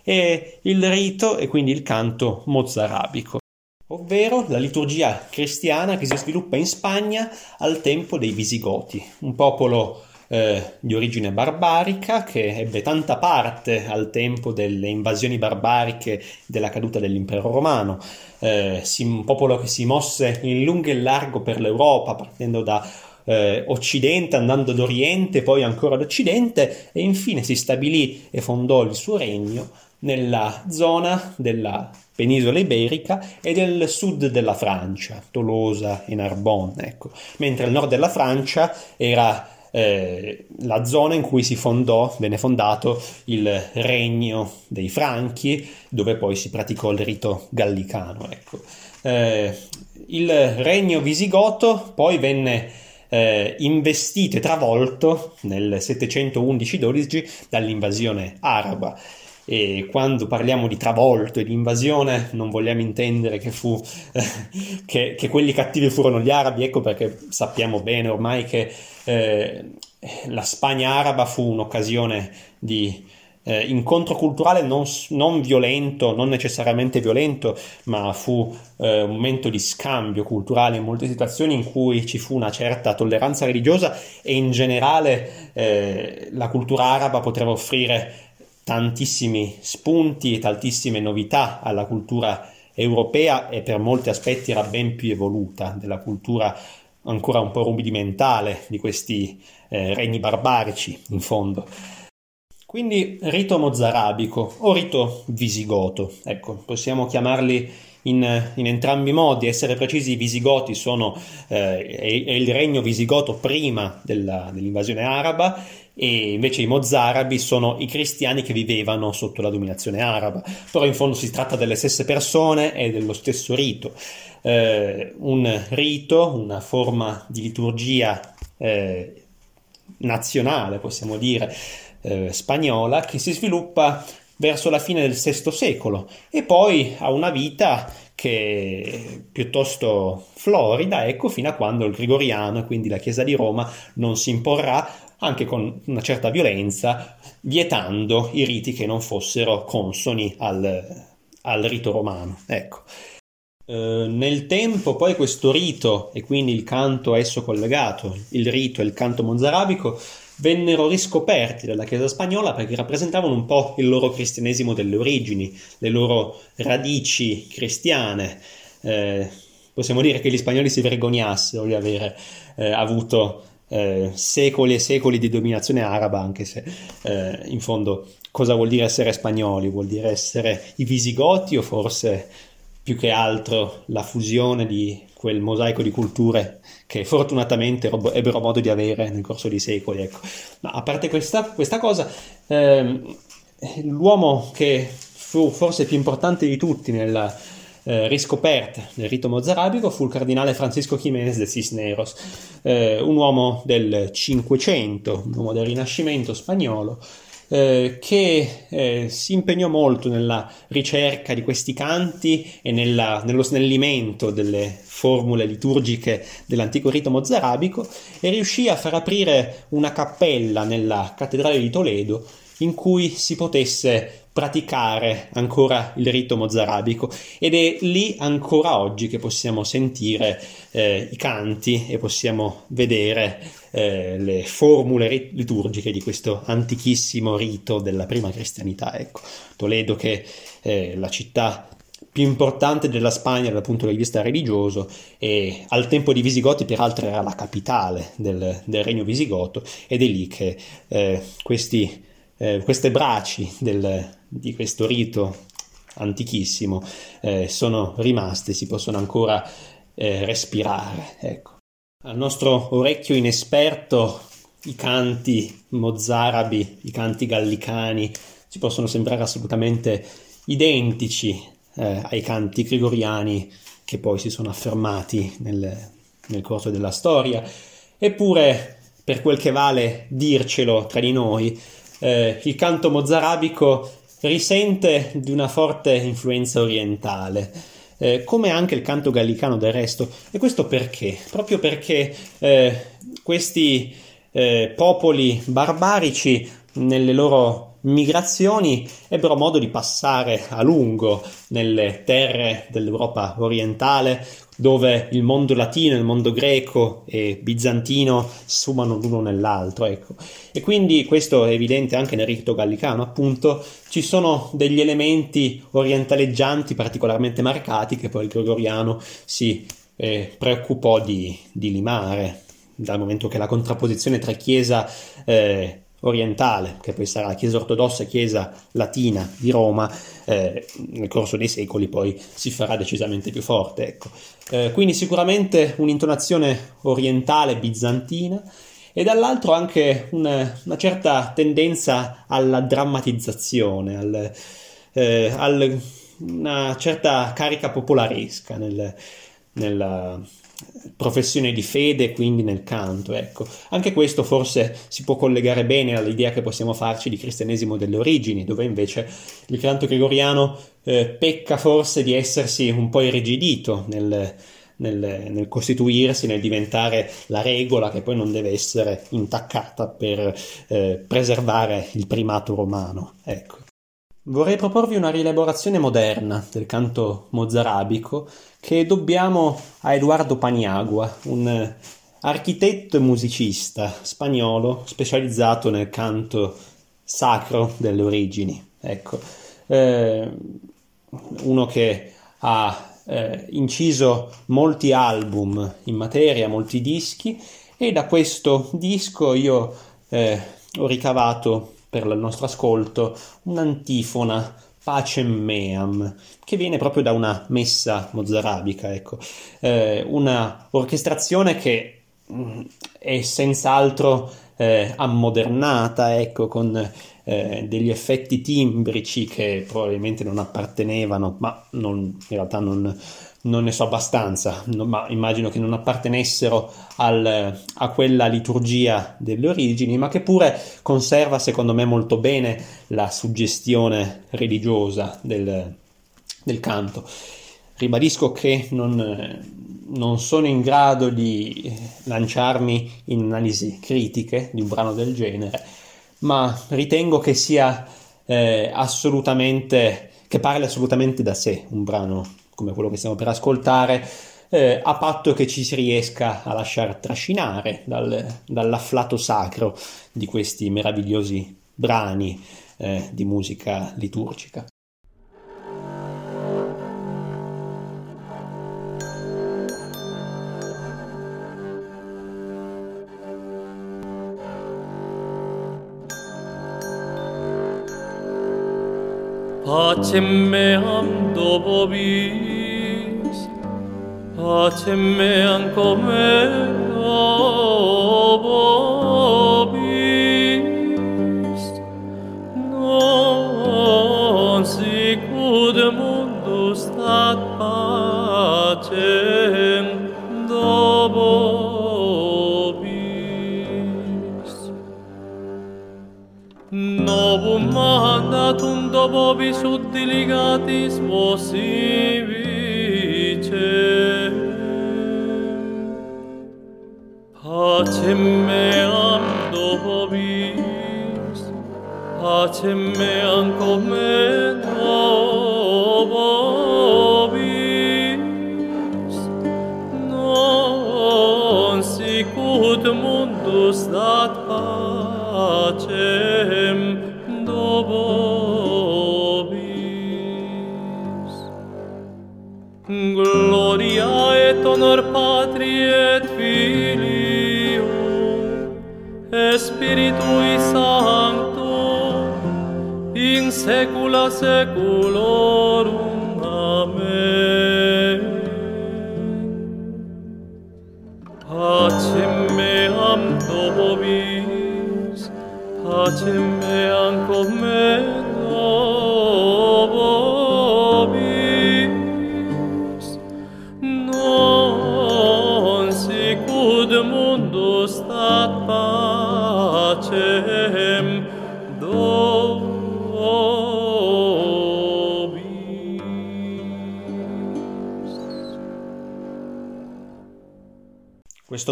C: è il rito e quindi il canto mozarabico, ovvero la liturgia cristiana che si sviluppa in Spagna al tempo dei Visigoti, un popolo eh, di origine barbarica che ebbe tanta parte al tempo delle invasioni barbariche della caduta dell'impero romano, eh, un popolo che si mosse in lungo e largo per l'Europa partendo da eh, Occidente, andando ad Oriente, poi ancora ad Occidente e infine si stabilì e fondò il suo regno nella zona della penisola iberica e del sud della Francia, Tolosa e Narbonne, ecco. mentre il nord della Francia era eh, la zona in cui si fondò, venne fondato il regno dei Franchi, dove poi si praticò il rito gallicano. Ecco. Eh, il regno visigoto poi venne eh, investito e travolto nel 711-12 dall'invasione araba e quando parliamo di travolto e di invasione non vogliamo intendere che, fu, che, che quelli cattivi furono gli arabi, ecco perché sappiamo bene ormai che eh, la Spagna araba fu un'occasione di eh, incontro culturale non, non, violento, non necessariamente violento, ma fu eh, un momento di scambio culturale in molte situazioni in cui ci fu una certa tolleranza religiosa e in generale eh, la cultura araba poteva offrire tantissimi spunti e tantissime novità alla cultura europea e per molti aspetti era ben più evoluta della cultura ancora un po' rudimentale di questi eh, regni barbarici in fondo. Quindi rito mozarabico o rito visigoto, ecco, possiamo chiamarli in, in, entrambi i modi. Essere precisi, i Visigoti sono eh, è, è il regno visigoto prima della, dell'invasione araba e invece i mozarabi sono i cristiani che vivevano sotto la dominazione araba. Però in fondo si tratta delle stesse persone e dello stesso rito. Eh, un rito, una forma di liturgia eh, nazionale, possiamo dire, eh, spagnola, che si sviluppa verso la fine del VI secolo e poi ha una vita che è piuttosto florida, ecco, fino a quando il Gregoriano e quindi la Chiesa di Roma non si imporrà anche con una certa violenza, vietando i riti che non fossero consoni al, al rito romano. Ecco. Eh, nel tempo poi questo rito e quindi il canto a esso collegato, il rito e il canto mozarabico, vennero riscoperti dalla Chiesa spagnola perché rappresentavano un po' il loro cristianesimo delle origini, le loro radici cristiane. Eh, possiamo dire che gli spagnoli si vergognassero di aver eh, avuto eh, secoli e secoli di dominazione araba, anche se eh, in fondo cosa vuol dire essere spagnoli? Vuol dire essere i visigoti o forse più che altro la fusione di quel mosaico di culture che fortunatamente rob- ebbero modo di avere nel corso dei secoli. Ecco. Ma a parte questa, questa cosa, ehm, l'uomo che fu forse più importante di tutti nella eh, riscoperta del rito mozarabico fu il cardinale Francisco Jiménez de Cisneros, eh, un uomo del Cinquecento, un uomo del Rinascimento spagnolo, eh, che eh, si impegnò molto nella ricerca di questi canti e nella, nello snellimento delle formule liturgiche dell'antico rito mozarabico e riuscì a far aprire una cappella nella cattedrale di Toledo in cui si potesse praticare ancora il rito mozarabico ed è lì ancora oggi che possiamo sentire eh, i canti e possiamo vedere eh, le formule liturgiche di questo antichissimo rito della prima cristianità. Ecco, Toledo che è la città più importante della Spagna dal punto di vista religioso e al tempo di Visigoti peraltro era la capitale del, del regno visigoto ed è lì che eh, questi, eh, queste braci del, di questo rito antichissimo eh, sono rimaste, si possono ancora eh, respirare. Ecco. Al nostro orecchio inesperto i canti mozarabi, i canti gallicani ci possono sembrare assolutamente identici eh, ai canti gregoriani che poi si sono affermati nel, nel corso della storia. Eppure, per quel che vale dircelo tra di noi, eh, il canto mozarabico risente di una forte influenza orientale. eh, come anche il canto gallicano del resto. E questo perché? Proprio perché eh, questi eh, popoli barbarici nelle loro migrazioni ebbero modo di passare a lungo nelle terre dell'Europa orientale, dove il mondo latino, il mondo greco e bizantino sumano l'uno nell'altro. Ecco. E quindi questo è evidente anche nel rito gallicano, appunto, ci sono degli elementi orientaleggianti particolarmente marcati che poi il gregoriano si eh, preoccupò di, di, limare, dal momento che la contrapposizione tra chiesa eh, orientale, che poi sarà la Chiesa ortodossa e Chiesa latina di Roma, eh, nel corso dei secoli poi si farà decisamente più forte. Ecco. Eh, quindi sicuramente un'intonazione orientale bizantina e dall'altro anche una, una certa tendenza alla drammatizzazione, al, eh, al, una certa carica popolaresca nel, nella, professione di fede, quindi nel canto. Ecco. Anche questo forse si può collegare bene all'idea che possiamo farci di cristianesimo delle origini, dove invece il canto gregoriano eh, pecca forse di essersi un po' irrigidito nel, nel, nel, costituirsi, nel diventare la regola che poi non deve essere intaccata per eh, preservare il primato romano. Ecco. Vorrei proporvi una rielaborazione moderna del canto mozarabico che dobbiamo a Eduardo Paniagua, un architetto e musicista spagnolo specializzato nel canto sacro delle origini. Ecco, eh, uno che ha eh, inciso molti album in materia, molti dischi e da questo disco io eh, ho ricavato per il nostro ascolto un'antifona Pacem Meam, che viene proprio da una messa mozarabica, ecco. Eh, una orchestrazione che mm, è senz'altro eh, ammodernata, ecco, con eh, degli effetti timbrici che probabilmente non appartenevano, ma non, in realtà non, non ne so abbastanza, no, ma immagino che non appartenessero al, a quella liturgia delle origini, ma che pure conserva secondo me molto bene la suggestione religiosa del, del canto. Ribadisco che non, non, sono in grado di lanciarmi in analisi critiche di un brano del genere, ma ritengo che sia eh, assolutamente, che parli assolutamente da sé un brano come quello che stiamo per ascoltare, eh, a patto che ci si riesca a lasciar trascinare dal, dall'afflato sacro di questi meravigliosi brani eh, di musica liturgica.
E: Pacem meam dobobis, pacem meam comem
C: dobo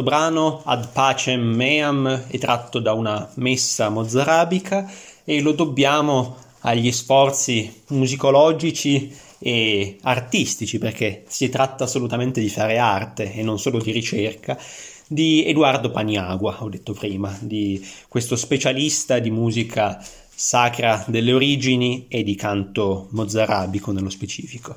C: brano Ad Pacem Meam è tratto da una messa mozarabica e lo dobbiamo agli sforzi musicologici e artistici, perché si tratta assolutamente di fare arte e non solo di ricerca, di Edoardo Paniagua, ho detto prima, di questo specialista di musica sacra delle origini e di canto mozarabico nello specifico.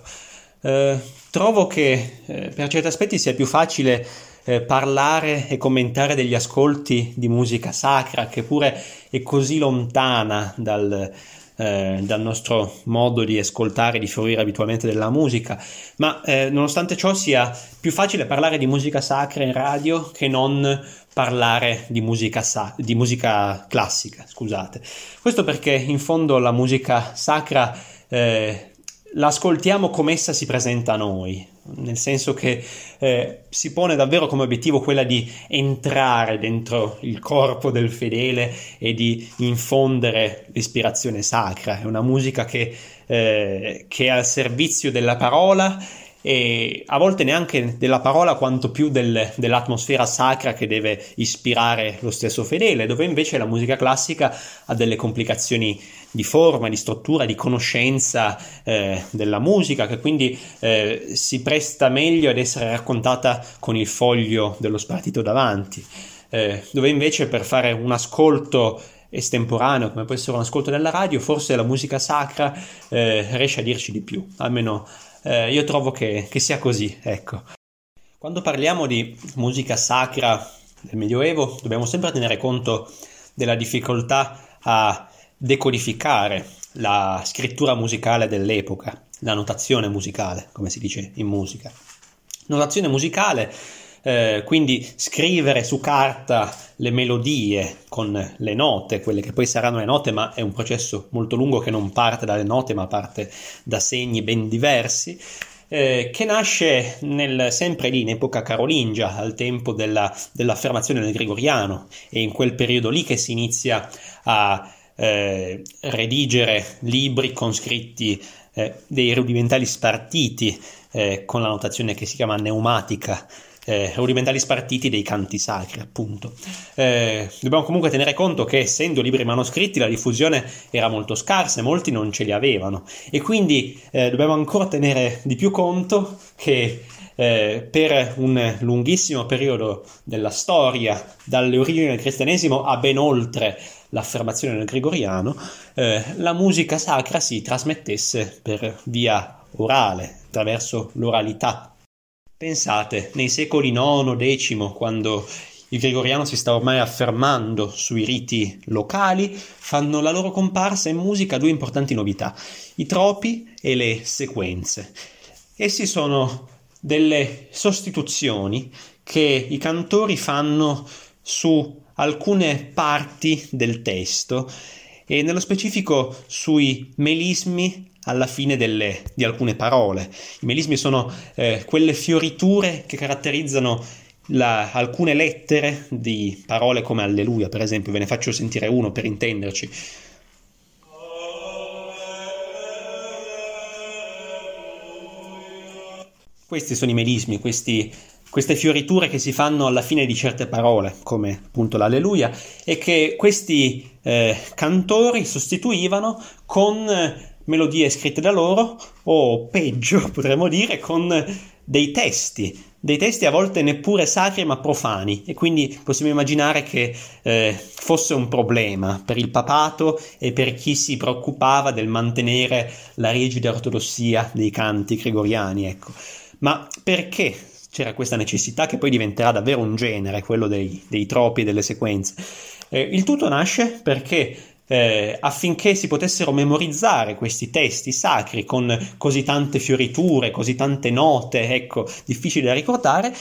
C: Eh, trovo che eh, per certi aspetti sia più facile eh, parlare e commentare degli ascolti di musica sacra, che pure è così lontana dal, eh, dal nostro modo di ascoltare, di fruire abitualmente della musica, ma eh, nonostante ciò sia più facile parlare di musica sacra in radio che non parlare di musica, sa- di musica classica, scusate. Questo perché in fondo la musica sacra eh, l'ascoltiamo come essa si presenta a noi, nel senso che eh, si pone davvero come obiettivo quella di entrare dentro il corpo del fedele e di infondere l'ispirazione sacra. È una musica che, eh, che è al servizio della parola e a volte neanche della parola quanto più del, dell'atmosfera sacra che deve ispirare lo stesso fedele, dove invece la musica classica ha delle complicazioni di forma, di struttura, di conoscenza eh, della musica, che quindi eh, si presta meglio ad essere raccontata con il foglio dello spartito davanti, eh, dove invece per fare un ascolto estemporaneo, come può essere un ascolto della radio, forse la musica sacra eh, riesce a dirci di più, almeno eh, io trovo che, che sia così, ecco. Quando parliamo di musica sacra del Medioevo, dobbiamo sempre tenere conto della difficoltà a decodificare la scrittura musicale dell'epoca, la notazione musicale, come si dice in musica. Notazione musicale eh, quindi scrivere su carta le melodie con le note, quelle che poi saranno le note, ma è un processo molto lungo che non parte dalle note, ma parte da segni ben diversi. Eh, che nasce nel, sempre lì in epoca carolingia, al tempo della, dell'affermazione del gregoriano, e in quel periodo lì che si inizia a eh, redigere libri con scritti eh, dei rudimentali spartiti eh, con la notazione che si chiama pneumatica eh, rudimentali spartiti dei canti sacri, appunto. Eh, dobbiamo comunque tenere conto che essendo libri manoscritti la diffusione era molto scarsa e molti non ce li avevano e quindi eh, dobbiamo ancora tenere di più conto che eh, per un lunghissimo periodo della storia, dalle origini del cristianesimo a ben oltre l'affermazione del gregoriano, eh, la musica sacra si trasmettesse per via orale, attraverso l'oralità Pensate, nei secoli IX, X, quando il gregoriano si sta ormai affermando sui riti locali, fanno la loro comparsa in musica due importanti novità, i tropi e le sequenze. Essi sono delle sostituzioni che i cantori fanno su alcune parti del testo e nello specifico sui melismi alla fine delle, di alcune parole. I melismi sono eh, quelle fioriture che caratterizzano la, alcune lettere di parole come Alleluia, per esempio, ve ne faccio sentire uno per intenderci. Questi sono i melismi, questi, queste fioriture che si fanno alla fine di certe parole, come appunto l'Alleluia, e che questi eh, cantori sostituivano con melodie scritte da loro o peggio potremmo dire con dei testi, dei testi a volte neppure sacri ma profani e quindi possiamo immaginare che eh, fosse un problema per il papato e per chi si preoccupava del mantenere la rigida ortodossia dei canti gregoriani. Ecco. Ma perché c'era questa necessità che poi diventerà davvero un genere, quello dei, dei tropi e delle sequenze? Eh, il tutto nasce perché eh, affinché si potessero memorizzare questi testi sacri con così tante fioriture, così tante note, ecco, difficili da ricordare,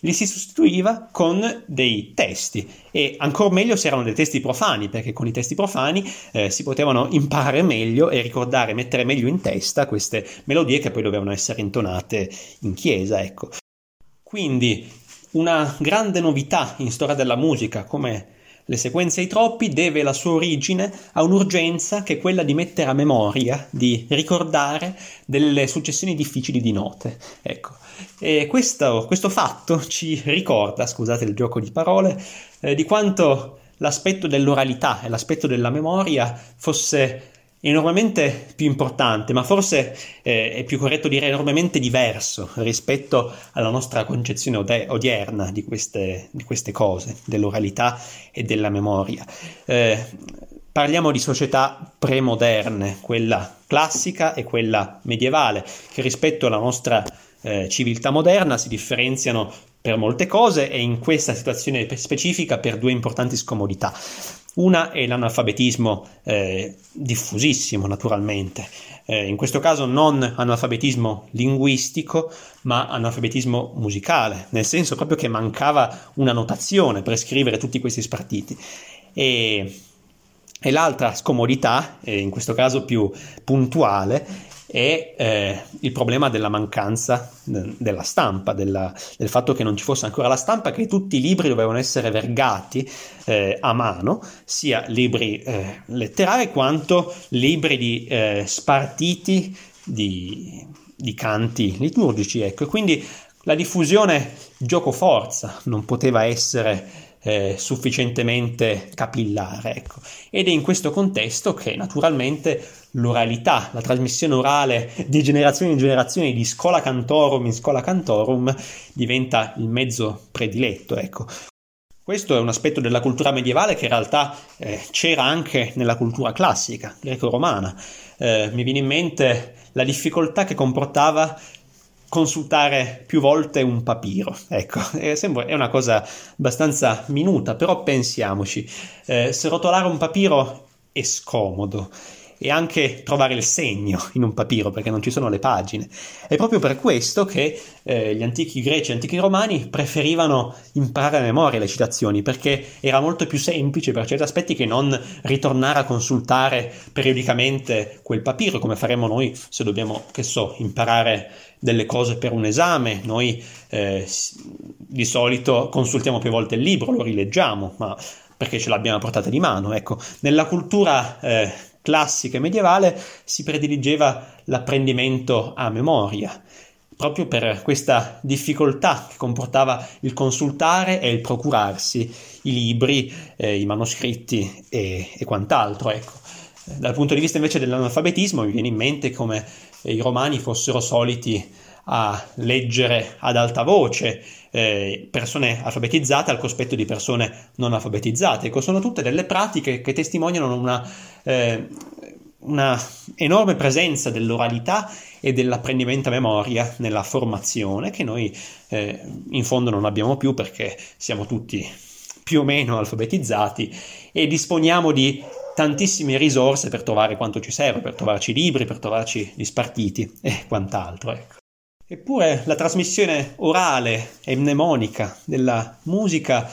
C: li si sostituiva con dei testi e ancora meglio se erano dei testi profani perché con i testi profani eh, si potevano imparare meglio e ricordare, mettere meglio in testa queste melodie che poi dovevano essere intonate in chiesa, ecco. Quindi una grande novità in storia della musica come le sequenze e i troppi deve la sua origine a un'urgenza che è quella di mettere a memoria, di ricordare delle successioni difficili di note. Ecco. E questo, questo fatto ci ricorda, scusate il gioco di parole, eh, di quanto l'aspetto dell'oralità e l'aspetto della memoria fosse enormemente più importante, ma forse eh, è più corretto dire enormemente diverso rispetto alla nostra concezione ode- odierna di queste, di queste, cose, dell'oralità e della memoria. Eh, parliamo di società premoderne, quella classica e quella medievale, che rispetto alla nostra eh, civiltà moderna si differenziano per molte cose e in questa situazione specifica per due importanti scomodità. Una è l'analfabetismo eh, diffusissimo, naturalmente. Eh, in questo caso non analfabetismo linguistico, ma analfabetismo musicale, nel senso proprio che mancava una notazione per scrivere tutti questi spartiti. E, e l'altra scomodità, eh, in questo caso più puntuale, è eh, il problema della mancanza della stampa, della, del fatto che non ci fosse ancora la stampa, che tutti i libri dovevano essere vergati eh, a mano, sia libri eh, letterari quanto libri di eh, spartiti di, di, canti liturgici. Ecco. Quindi la diffusione gioco-forza non poteva essere eh, sufficientemente capillare. Ecco. Ed è in questo contesto che naturalmente l'oralità, la trasmissione orale di generazione in generazione di scola cantorum in scola cantorum diventa il mezzo prediletto. Ecco. Questo è un aspetto della cultura medievale che in realtà eh, c'era anche nella cultura classica, greco-romana. Eh, mi viene in mente la difficoltà che comportava consultare più volte un papiro. Ecco, è, una cosa abbastanza minuta, però pensiamoci. Eh, se rotolare un papiro è scomodo e anche trovare il segno in un papiro perché non ci sono le pagine. È proprio per questo che eh, gli antichi greci e antichi romani preferivano imparare a memoria le citazioni perché era molto più semplice per certi aspetti che non ritornare a consultare periodicamente quel papiro come faremo noi se dobbiamo, che so, imparare delle cose per un esame. Noi eh, di solito consultiamo più volte il libro, lo rileggiamo, ma perché ce l'abbiamo a portata di mano. Ecco, nella cultura eh, classica e medievale si prediligeva l'apprendimento a memoria, proprio per questa difficoltà che comportava il consultare e il procurarsi i libri, eh, i manoscritti e, e quant'altro. Ecco. Dal punto di vista invece dell'analfabetismo mi viene in mente come i romani fossero soliti a leggere ad alta voce eh, persone alfabetizzate al cospetto di persone non alfabetizzate. Ecco, sono tutte delle pratiche che testimoniano una, eh, una enorme presenza dell'oralità e dell'apprendimento a memoria nella formazione che noi eh, in fondo non abbiamo più perché siamo tutti più o meno alfabetizzati e disponiamo di tantissime risorse per trovare quanto ci serve, per trovarci libri, per trovarci gli spartiti e quant'altro. Ecco. Eppure la trasmissione orale e mnemonica della musica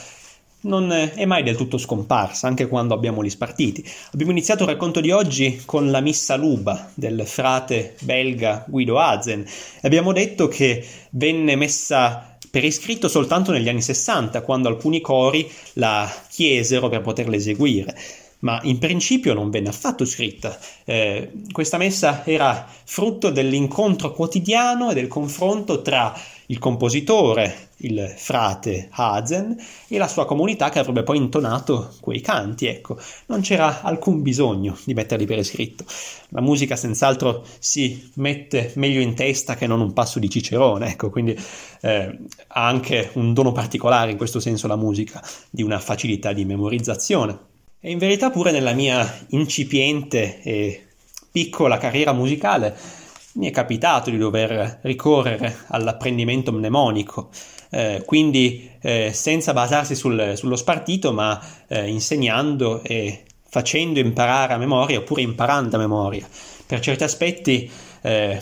C: non è mai del tutto scomparsa, anche quando abbiamo gli spartiti. Abbiamo iniziato il racconto di oggi con la Missa Luba del frate belga Guido Azen abbiamo detto che venne messa per iscritto soltanto negli anni 60, quando alcuni cori la chiesero per poterla eseguire ma in principio non venne affatto scritta. Eh, questa messa era frutto dell'incontro quotidiano e del confronto tra il compositore, il frate Hazen, e la sua comunità che avrebbe poi intonato quei canti. Ecco, non c'era alcun bisogno di metterli per iscritto. La musica senz'altro si mette meglio in testa che non un passo di Cicerone, ecco, quindi eh, ha anche un dono particolare in questo senso la musica, di una facilità di memorizzazione. E in verità pure nella mia incipiente e piccola carriera musicale mi è capitato di dover ricorrere all'apprendimento mnemonico, eh, quindi eh, senza basarsi sul, sullo spartito, ma eh, insegnando e facendo imparare a memoria oppure imparando a memoria. Per certi aspetti eh,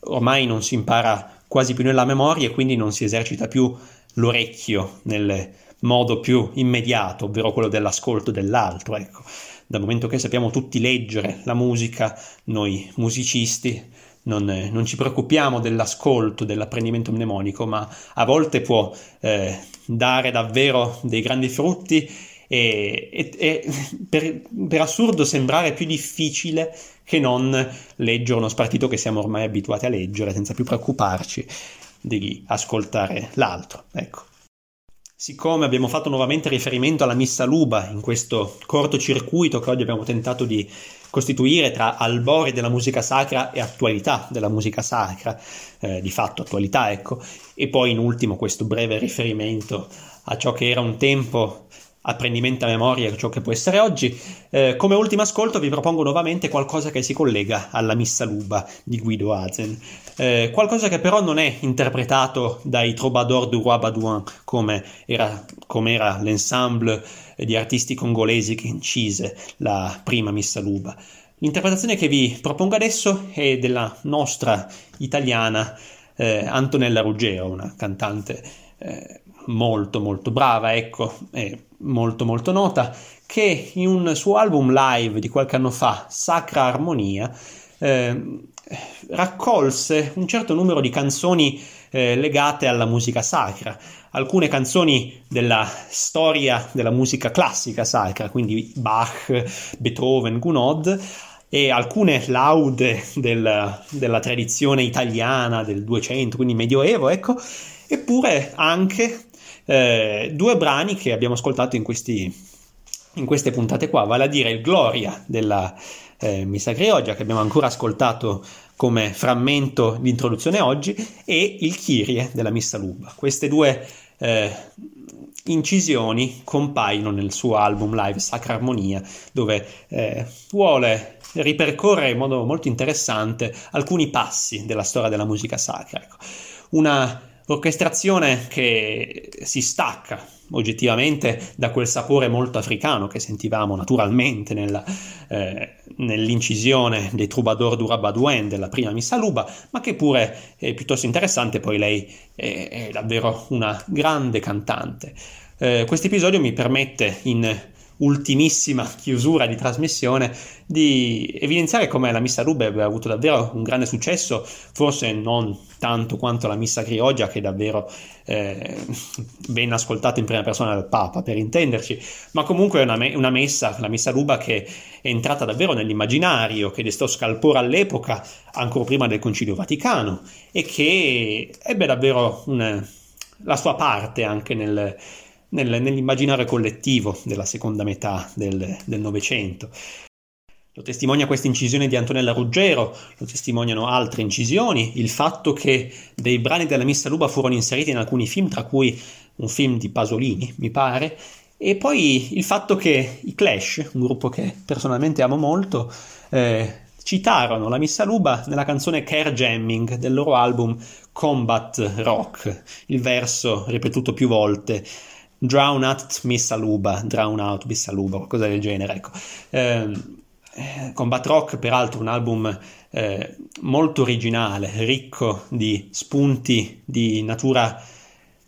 C: ormai non si impara quasi più nella memoria e quindi non si esercita più l'orecchio nelle modo più immediato, ovvero quello dell'ascolto dell'altro. Ecco. Dal momento che sappiamo tutti leggere la musica, noi musicisti non, non ci preoccupiamo dell'ascolto, dell'apprendimento mnemonico, ma a volte può eh, dare davvero dei grandi frutti e, e, e per, per, assurdo sembrare più difficile che non leggere uno spartito che siamo ormai abituati a leggere senza più preoccuparci di ascoltare l'altro. Ecco. Siccome abbiamo fatto nuovamente riferimento alla Missa Luba in questo cortocircuito che oggi abbiamo tentato di costituire tra albori della musica sacra e attualità della musica sacra, eh, di fatto attualità, ecco, e poi in ultimo questo breve riferimento a ciò che era un tempo apprendimento a memoria ciò che può essere oggi. Eh, come ultimo ascolto vi propongo nuovamente qualcosa che si collega alla Missa Luba di Guido Azen, eh, qualcosa che però non è interpretato dai Troubadour du Roi Baudouin come era, come era l'ensemble di artisti congolesi che incise la prima Missa Luba. L'interpretazione che vi propongo adesso è della nostra italiana eh, Antonella Ruggero, una cantante eh, molto molto brava, ecco, e molto molto nota, che in un suo album live di qualche anno fa, Sacra Armonia, eh, raccolse un certo numero di canzoni eh, legate alla musica sacra, alcune canzoni della storia della musica classica sacra, quindi Bach, Beethoven, Gounod, e alcune laude del, della tradizione italiana del 200, quindi medioevo, ecco, eppure anche eh, due brani che abbiamo ascoltato in, questi, in, queste puntate qua, vale a dire il Gloria della eh, Missa Grioggia che abbiamo ancora ascoltato come frammento di introduzione oggi e il Kyrie della Missa Luba. Queste due eh, incisioni compaiono nel suo album live Sacra Armonia dove eh, vuole ripercorrere in modo molto interessante alcuni passi della storia della musica sacra. Ecco. Una Orchestrazione che si stacca oggettivamente da quel sapore molto africano che sentivamo naturalmente nella, eh, nell'incisione dei Troubadour du Rabadouen della prima Missa Luba, ma che pure è piuttosto interessante, poi lei è, è davvero una grande cantante. Eh, questo episodio mi permette in ultimissima chiusura di trasmissione di evidenziare come la Missa Rube abbia avuto davvero un grande successo, forse non tanto quanto la Missa Crioggia che davvero eh, ben ascoltata in prima persona dal Papa per intenderci, ma comunque è una, me- una messa, la Missa Ruba che è entrata davvero nell'immaginario, che destò scalpore all'epoca, ancora prima del Concilio Vaticano e che ebbe davvero una, la sua parte anche nel nel, nell'immaginario collettivo della seconda metà del Novecento. Lo testimonia questa incisione di Antonella Ruggero, lo testimoniano altre incisioni, il fatto che dei brani della Missa Luba furono inseriti in alcuni film, tra cui un film di Pasolini, mi pare, e poi il fatto che i Clash, un gruppo che personalmente amo molto, eh, citarono la Missa Luba nella canzone Care Jamming del loro album Combat Rock, il verso ripetuto più volte Drown Out Missaluba, Drown Out Missaluba, qualcosa del genere, ecco. Ehm, eh, Combat Rock, peraltro, un album eh, molto originale, ricco di spunti di natura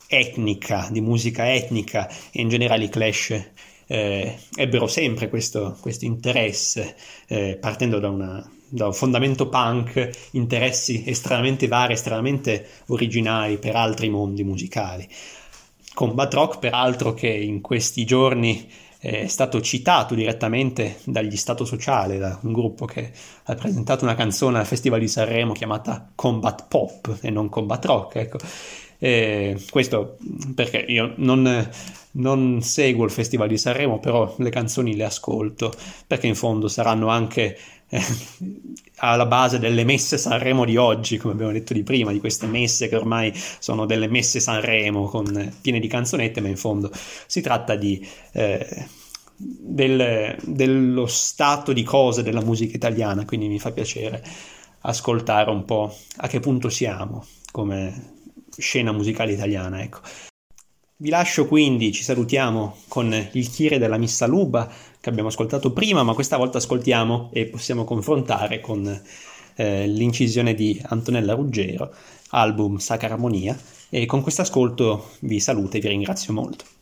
C: etnica, di musica etnica e in generale i Clash eh, ebbero sempre questo, questo interesse, eh, partendo da, una, da, un fondamento punk, interessi estremamente vari, estremamente originali per altri mondi musicali. Combat Rock, peraltro, che in questi giorni è stato citato direttamente dagli Stato Sociale, da un gruppo che ha presentato una canzone al Festival di Sanremo chiamata Combat Pop e non Combat Rock. Ecco. E questo perché io non, non, seguo il Festival di Sanremo, però le canzoni le ascolto, perché in fondo saranno anche eh, alla base delle messe Sanremo di oggi, come abbiamo detto di prima, di queste messe che ormai sono delle messe Sanremo con, piene di canzonette, ma in fondo si tratta di, eh, del, dello stato di cose della musica italiana, quindi mi fa piacere ascoltare un po' a che punto siamo come scena musicale italiana. Ecco. Vi lascio quindi, ci salutiamo con il Chire della Missa Luba che abbiamo ascoltato prima, ma questa volta ascoltiamo e possiamo confrontare con eh, l'incisione di Antonella Ruggero, album Sacra Armonia, e con questo ascolto vi saluto e vi ringrazio molto.